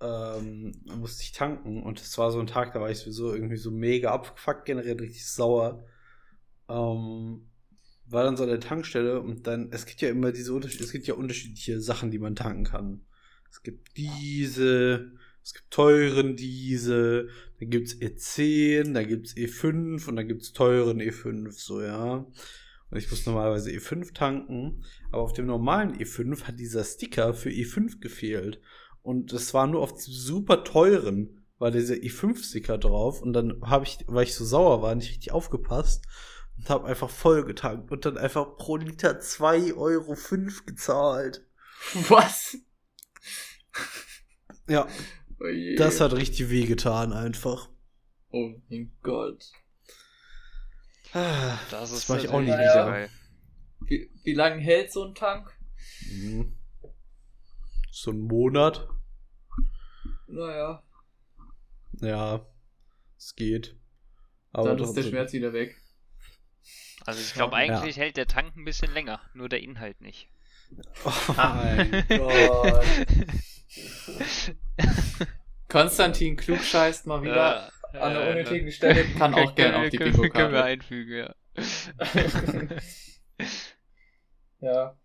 ähm, musste ich tanken und es war so ein Tag, da war ich sowieso irgendwie so mega abgefuckt, generell richtig sauer. Ähm, war dann so an der Tankstelle und dann, es gibt ja immer diese Unterschiede, es gibt ja unterschiedliche Sachen, die man tanken kann. Es gibt diese, es gibt teuren diese, dann gibt's E10, dann gibt's E5 und dann gibt's teuren E5, so, ja. Und ich muss normalerweise E5 tanken, aber auf dem normalen E5 hat dieser Sticker für E5 gefehlt. Und es war nur auf diesem super teuren, war dieser E5-Sticker drauf. Und dann habe ich, weil ich so sauer war, nicht richtig aufgepasst und habe einfach voll getankt und dann einfach pro Liter 2,05 Euro gezahlt. Was? Ja, Oh je. das hat richtig wehgetan einfach. Oh mein Gott. Ah, Das ist war ich auch nicht Ja. geil. Wie, wie lange hält so ein Tank? Mhm. So ein Monat. Naja, Ja, es geht. Aber dann ist der Schmerz wieder weg. Also ich glaube, Ja. eigentlich hält der Tank ein bisschen länger, nur der Inhalt nicht. Oh mein [laughs] Gott. [laughs] [laughs] Konstantin Klug scheißt mal wieder Ja, an äh, unnötigen Stelle. Kann auch gerne auf die können- Können wir einfügen, ja. [laughs] ja.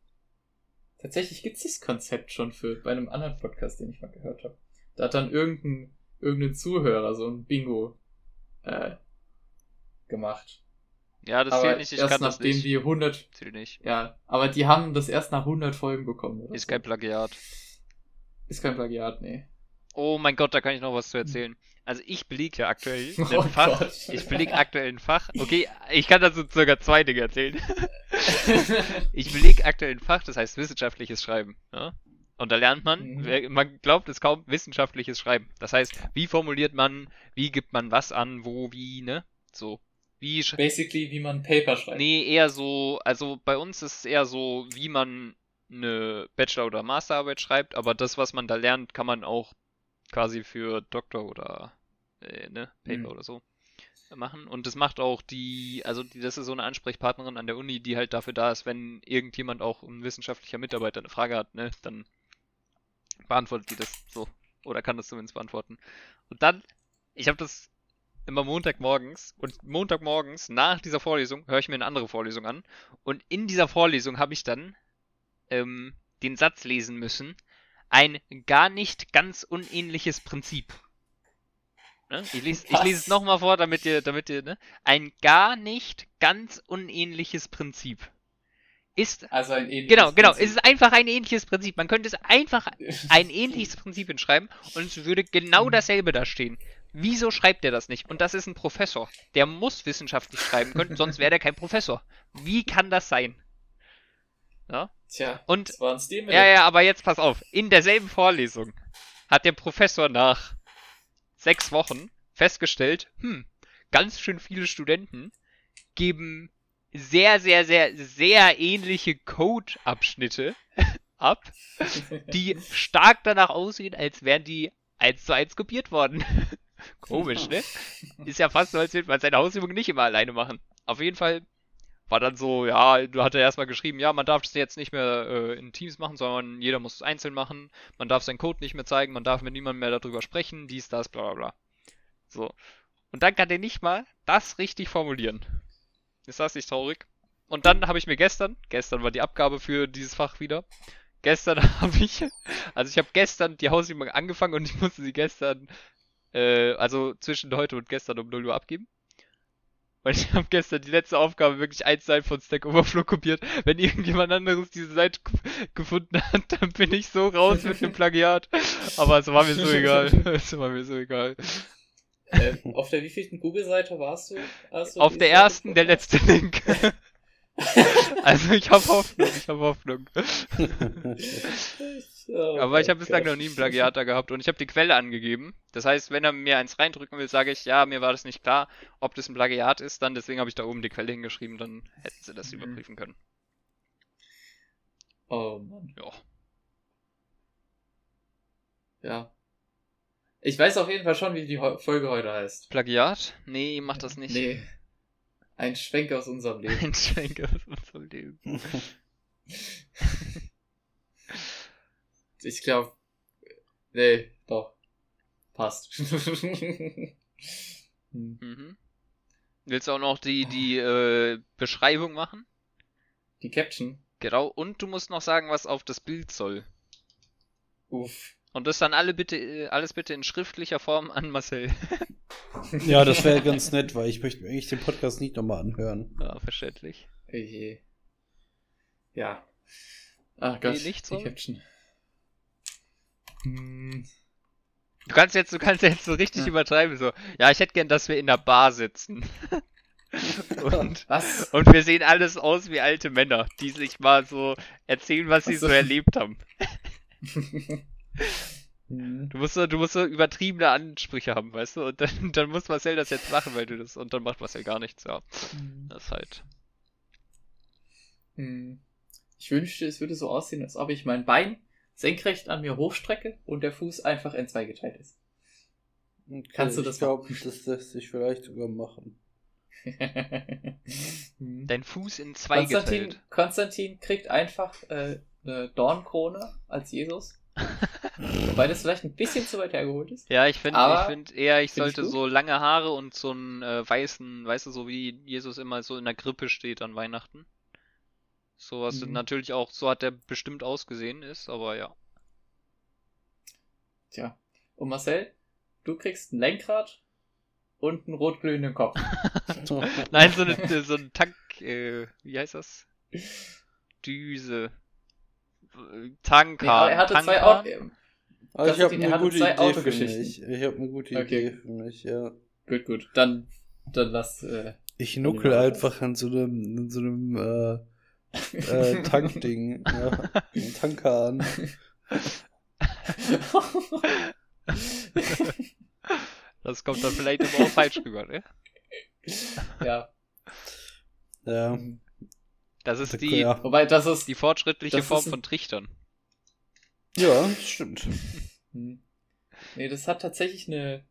Tatsächlich gibt es das Konzept schon für bei einem anderen Podcast, den ich mal gehört habe. Da hat dann irgendein, irgendein Zuhörer so ein Bingo äh, gemacht. Ja, das aber zählt nicht, ich erst kann das nachdem nicht. die 100, Zählt nicht. ja, aber die haben das erst nach 100 Folgen bekommen. Oder Ist so. kein Plagiat. Ist kein Plagiat, nee. Oh mein Gott, da kann ich noch was zu erzählen. Also ich belege ja aktuell [laughs] ein Oh Fach. Gott. Ich belege aktuell ein Fach. Okay, ich kann dazu circa zwei Dinge erzählen. [laughs] Ich belege aktuell ein Fach, das heißt wissenschaftliches Schreiben. Ja? Und da lernt man, Mhm. man glaubt es kaum, wissenschaftliches Schreiben. Das heißt, wie formuliert man, wie gibt man was an, wo, wie, ne? So. Wie Basically, wie man Paper schreibt. Nee, eher so, also bei uns ist es eher so, wie man eine Bachelor- oder Masterarbeit schreibt, aber das, was man da lernt, kann man auch quasi für Doktor oder äh, ne, Paper Mhm. oder so machen. Und das macht auch die, also die, das ist so eine Ansprechpartnerin an der Uni, die halt dafür da ist, wenn irgendjemand auch ein wissenschaftlicher Mitarbeiter eine Frage hat, ne, dann beantwortet die das so. Oder kann das zumindest beantworten. Und dann, ich habe das immer Montagmorgens und Montagmorgens nach dieser Vorlesung höre ich mir eine andere Vorlesung an und in dieser Vorlesung habe ich dann ähm, den Satz lesen müssen, ein gar nicht ganz unähnliches Prinzip. Ne? Ich lese ich lese es nochmal vor, damit ihr, damit ihr, ne? Ein gar nicht ganz unähnliches Prinzip. Ist, Also ein ähnliches genau, genau, es Prinzip. ist einfach ein ähnliches Prinzip. Man könnte es einfach ein ähnliches Prinzip hinschreiben und es würde genau dasselbe da stehen. Wieso schreibt er das nicht? Und das ist ein Professor. Der muss wissenschaftlich schreiben können, sonst wäre der kein Professor. Wie kann das sein? Ja? Tja, Und das war ein ja, ja, aber jetzt pass auf. In derselben Vorlesung hat der Professor nach sechs Wochen festgestellt, hm, ganz schön viele Studenten geben sehr, sehr, sehr, sehr ähnliche Code-Abschnitte [laughs] ab, die stark danach aussehen, als wären die eins zu eins kopiert worden. [laughs] Komisch, ne? [laughs] Ist ja fast so, als würde man seine Hausübung nicht immer alleine machen. Auf jeden Fall war dann so, ja, du hatte erstmal geschrieben, ja, man darf das jetzt nicht mehr äh, in Teams machen, sondern jeder muss es einzeln machen. Man darf seinen Code nicht mehr zeigen, man darf mit niemandem mehr darüber sprechen, dies, das, bla bla bla. So. Und dann kann der nicht mal das richtig formulieren. Ist das nicht traurig? Und dann habe ich mir gestern, gestern war die Abgabe für dieses Fach wieder. Gestern [laughs] habe ich, also ich habe gestern die Hausübung angefangen und ich musste sie gestern, äh, also zwischen heute und gestern um 0 Uhr abgeben. Weil ich habe gestern die letzte Aufgabe wirklich eins Seite von Stack Overflow kopiert. Wenn irgendjemand anderes diese Seite gefunden hat, dann bin ich so raus mit dem Plagiat. Aber es war mir so egal. [laughs] Es war mir so egal. Äh, auf der wievielten Google-Seite warst du? Hast du Auf der Seite ersten, der letzte Link. [laughs] also ich habe Hoffnung, ich habe Hoffnung. [laughs] Oh Aber ich habe bislang noch nie einen Plagiator gehabt und ich habe die Quelle angegeben. Das heißt, wenn er mir eins reindrücken will, sage ich, ja, mir war das nicht klar, ob das ein Plagiat ist, dann deswegen habe ich da oben die Quelle hingeschrieben, dann hätten sie das Mhm. überprüfen können. Oh Mann. Ja. Ja. Ich weiß auf jeden Fall schon, wie die Folge heute heißt. Plagiat? Nee, mach das nicht. Nee. Ein Schwenk aus unserem [laughs] Leben. Ein Schwenk aus unserem Leben. [laughs] Ich glaube. Nee, doch. Passt. [laughs] Hm. Mhm. Willst du auch noch die, die äh, Beschreibung machen? die Caption. Genau. Und du musst noch sagen, was auf das Bild soll. Uff. Und das dann alle bitte, äh, alles bitte in schriftlicher Form an Marcel. [laughs] ja, das wäre ganz nett, weil ich möchte mir eigentlich den Podcast nicht nochmal anhören. Ja, verständlich. Oh. Ja. Ach Gott. Nee, nicht die so? Caption. Hm. Du kannst jetzt, du kannst jetzt so richtig Ja. übertreiben, so, ja, ich hätte gern, dass wir in der Bar sitzen. [laughs] und, Was? und wir sehen alles aus wie alte Männer, die sich mal so erzählen, was sie Ach so. so erlebt haben. Hm. Du musst so, du musst so übertriebene Ansprüche haben, weißt du? Und dann, [laughs] dann muss Marcel das jetzt machen, weil du das, und dann macht Marcel gar nichts, ja. Das ist halt. Hm. Ich wünschte, es würde so aussehen, als ob ich mein Bein senkrecht an mir hochstrecke und der Fuß einfach in zwei geteilt ist. Kannst du das Ich glaube, das lässt sich vielleicht sogar machen. [laughs] Dein Fuß in zwei Konstantin, geteilt. Konstantin kriegt einfach äh, eine Dornkrone als Jesus. [laughs] Wobei das vielleicht ein bisschen zu weit hergeholt ist. Ja, ich finde, ich finde eher, ich Find ich sollte gut. so lange Haare und so einen äh, weißen, weißt du, so wie Jesus immer so in der Krippe steht an Weihnachten. So was Mhm. natürlich auch, so hat der bestimmt ausgesehen ist, aber ja. Tja. Und Marcel, du kriegst ein Lenkrad und einen rotglühenden Kopf. [laughs] Nein, so eine, so ein Tank, äh, wie heißt das? Düse. Äh, Tankan. Nee, er hatte zwei Tankan? Autos. Aber ich habe eine gute zwei Idee für mich. Ich habe eine gute Okay. Idee für mich, ja. Gut, gut. Dann, dann lass. Äh, Ich nuckel einfach an so einem, an so einem äh, äh, [laughs] Tankding, ja. Ein Tankan. Das kommt dann vielleicht aber auch falsch rüber, ne? ja. Ja. Das ist die, ja. Wobei, das ist. die fortschrittliche Das ist Form ein- von Trichtern. Ja, stimmt. Hm. Nee, das hat tatsächlich eine,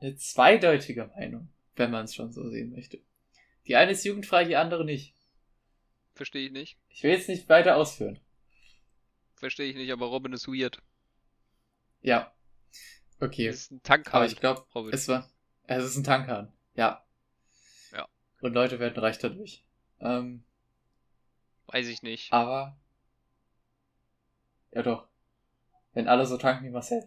eine zweideutige Meinung, wenn man es schon so sehen möchte. Die eine ist jugendfrei, die andere nicht. Verstehe ich nicht. Ich will jetzt nicht weiter ausführen. Verstehe ich nicht, aber Robin ist weird. Ja. Okay. Ist ein Tankhahn. Aber ich glaube, es war. Es ist ein Tankhahn. Ja. Ja. Und Leute werden reich dadurch. Ähm, Weiß ich nicht. aber. Ja doch. Wenn alle so tanken wie Marcel.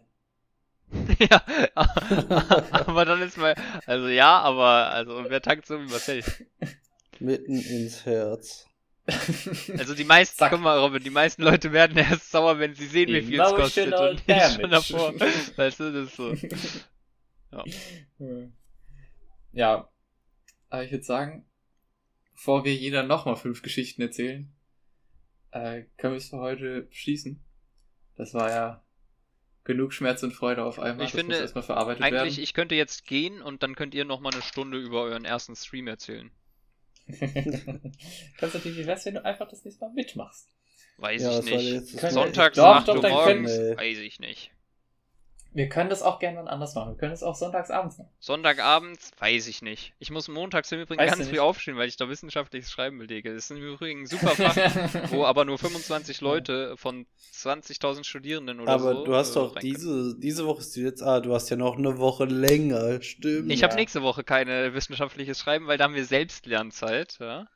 [laughs] ja, [laughs] aber dann ist mal, also ja, aber, also wer tankt so wie Marcel? Mitten ins Herz. [laughs] Also die meisten, Zack. guck mal, Robin, die meisten Leute werden erst sauer, wenn sie sehen, wie viel es kostet und nicht schon davor. Weißt du, das ist so. Hm. [laughs] Ja. Aber ich würde sagen, bevor wir jeder nochmal fünf Geschichten erzählen, äh, können wir es für heute beschließen. Das war ja genug Schmerz und Freude auf einmal. Ich das finde, erstmal verarbeitet Eigentlich, werden. ich könnte jetzt gehen und dann könnt ihr noch mal eine Stunde über euren ersten Stream erzählen. Konstantin, wie wär's, wenn du einfach das nächste Mal mitmachst? Weiß Ja, ich nicht. Sonntags Doch, 8 doch, morgens, können- weiß ich nicht. Wir können das auch gerne anders machen. Wir können es auch sonntagsabends machen. Sonntagabends, weiß ich nicht. Ich muss montags im Übrigen Weißt ganz früh aufstehen, weil ich da wissenschaftliches Schreiben belege. Das ist im Übrigen ein super Fach, [laughs] wo aber nur 25 Leute von 20.000 Studierenden oder Aber so. du hast äh, doch diese, diese Woche ist die jetzt, ah, du hast ja noch eine Woche länger, stimmt. Ich Ja. habe nächste Woche keine wissenschaftliches Schreiben, weil da haben wir Selbstlernzeit. Ja?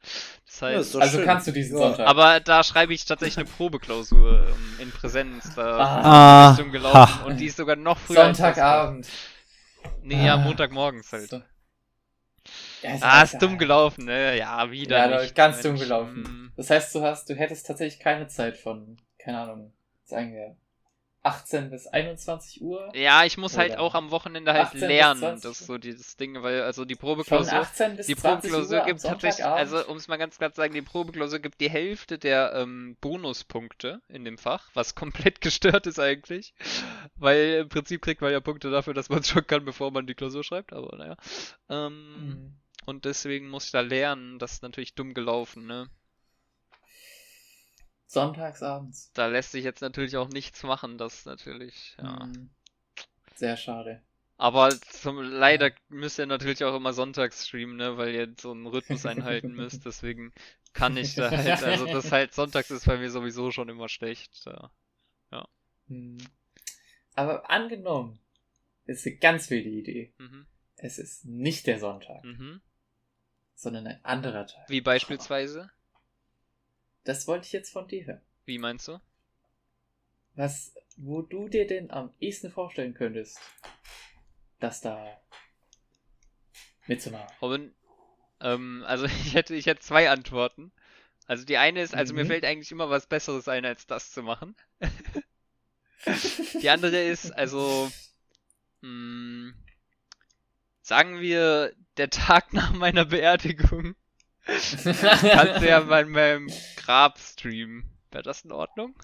Das Ja, heißt, ist doch also schön. kannst du diesen Ja. Sonntag. aber da schreibe ich tatsächlich eine Probeklausur ähm, in Präsenz. Da Ah. ist dumm gelaufen und die ist sogar noch früher. als das. Sonntagabend. Nee, ja, Ah. Montagmorgens halt. So. Ja, Ah, ist ist dumm gelaufen, ne? Ja, wieder. Ja, nicht, ganz dumm Mensch. gelaufen. Hm. Das heißt, du hast, du hättest tatsächlich keine Zeit von, keine Ahnung, sagen wir, 18 bis 21 Uhr. Ja, ich muss halt auch am Wochenende halt 18 bis lernen. 20 Das ist so dieses Ding, weil also die Probeklausur. 18 bis Die 20 Probeklausur Uhr gibt tatsächlich, also um es mal ganz klar zu sagen, die Probeklausur gibt die Hälfte der ähm, Bonuspunkte in dem Fach, was [laughs] komplett gestört ist eigentlich. Weil im Prinzip kriegt man ja Punkte dafür, dass man es schon kann, bevor man die Klausur schreibt, aber naja. Ähm, Mhm. Und deswegen muss ich da lernen, das ist natürlich dumm gelaufen, ne? Sonntagsabends. Da lässt sich jetzt natürlich auch nichts machen, das natürlich, ja. Mhm. Sehr schade. Aber zum, leider müsst ihr natürlich auch immer sonntags streamen, ne, weil ihr so einen Rhythmus einhalten müsst, deswegen kann ich da halt, also das [laughs] halt sonntags ist bei mir sowieso schon immer schlecht. Ja. Mhm. Aber angenommen, ist eine ganz wilde Idee. Mhm. Es ist nicht der Sonntag, Mhm. sondern ein anderer Tag. Wie beispielsweise? Das wollte ich jetzt von dir hören. Wie meinst du? Was, wo du dir denn am ehesten vorstellen könntest, dass da mitzumachen. Robin, ähm, also [laughs] ich hätte, ich hätte zwei Antworten. Also die eine ist, also mir Mhm. fällt eigentlich immer was Besseres ein, als das zu machen. [laughs] Die andere ist, also, mh, sagen wir, der Tag [laughs] nach meiner Beerdigung [laughs] kannst du ja [laughs] bei meinem Grab streamen. Wäre das in Ordnung?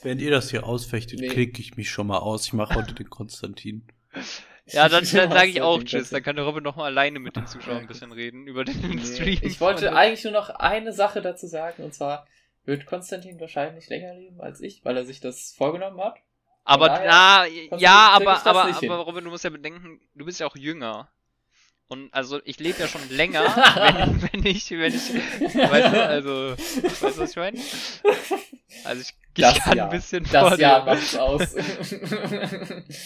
Während ihr das hier ausfechtet, Nee. klicke ich mich schon mal aus. Ich mache heute den Konstantin. [laughs] Ja, dann, dann sage ich auch Tschüss. Dann kann der Robin nochmal alleine mit den Zuschauern ein bisschen reden über den Nee, Stream. Ich wollte eigentlich nur noch eine Sache dazu sagen, und zwar wird Konstantin wahrscheinlich länger leben als ich, weil er sich das vorgenommen hat. Aber daher na, ja, aber, aber, aber Robin, du musst ja bedenken, du bist ja auch jünger. Und also ich lebe ja schon länger, [laughs] wenn, wenn ich, wenn ich, weißt du, also, weißt du, was ich meine? Also ich, ich Das kann Jahr. ein bisschen Das vor Jahr dir. macht's aus. [laughs]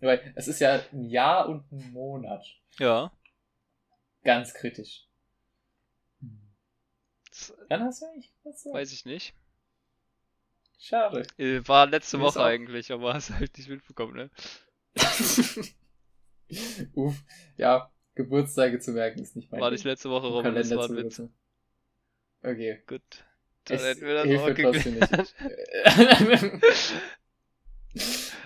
Weil es ist ja ein Jahr und ein Monat. Ja. Ganz kritisch. Das Dann hast du eigentlich was so. weiß ich nicht. Schade. Äh, War letzte Woche auch- eigentlich, aber hast halt nicht mitbekommen, ne? [laughs] [laughs] Uff, ja, Geburtstage zu merken ist nicht mein War nicht letzte Woche, Robin, das war ein Witz. Okay. Gut. Dann Es hätten wir das auch nicht. [laughs]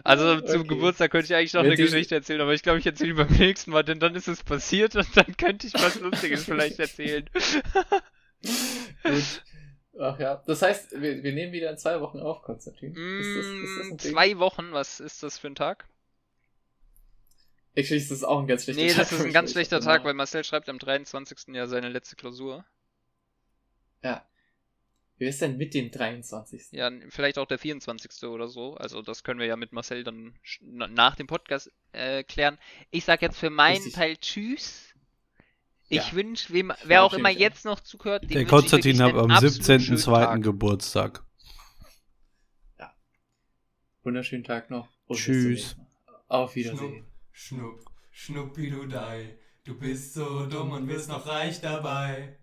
Also zum Okay. Geburtstag könnte ich eigentlich noch Wird eine Geschichte erzählen, aber ich glaube, ich erzähle beim nächsten Mal, denn dann ist es passiert und dann könnte ich was Lustiges vielleicht erzählen. [laughs] Gut. Ach ja. Das heißt, wir, wir nehmen wieder in zwei Wochen auf, Konstantin. Ist das, ist das Mm, zwei Wochen, was ist das für ein Tag? Actually, ist das auch ein ganz schlechter Nee, Tag. das ist ein ganz schlechter Tag, weil Marcel schreibt am 23. ja seine letzte Klausur. Ja. Wie ist denn mit dem 23.? Ja, vielleicht auch der 24. oder so. Also das können wir ja mit Marcel dann nach dem Podcast äh, klären. Ich sag jetzt für meinen Richtig. Teil Tschüss. Ich Ja. wünsche, wem, wer auch immer jetzt noch zuhört, dem Der Konstantin hat am absolut schönen 17.02. Tag. Geburtstag. Wunderschönen Tag noch. und Tschüss. Auf Wiedersehen. Schnupp, Schnuppi du dei, du bist so dumm und wirst noch reich dabei.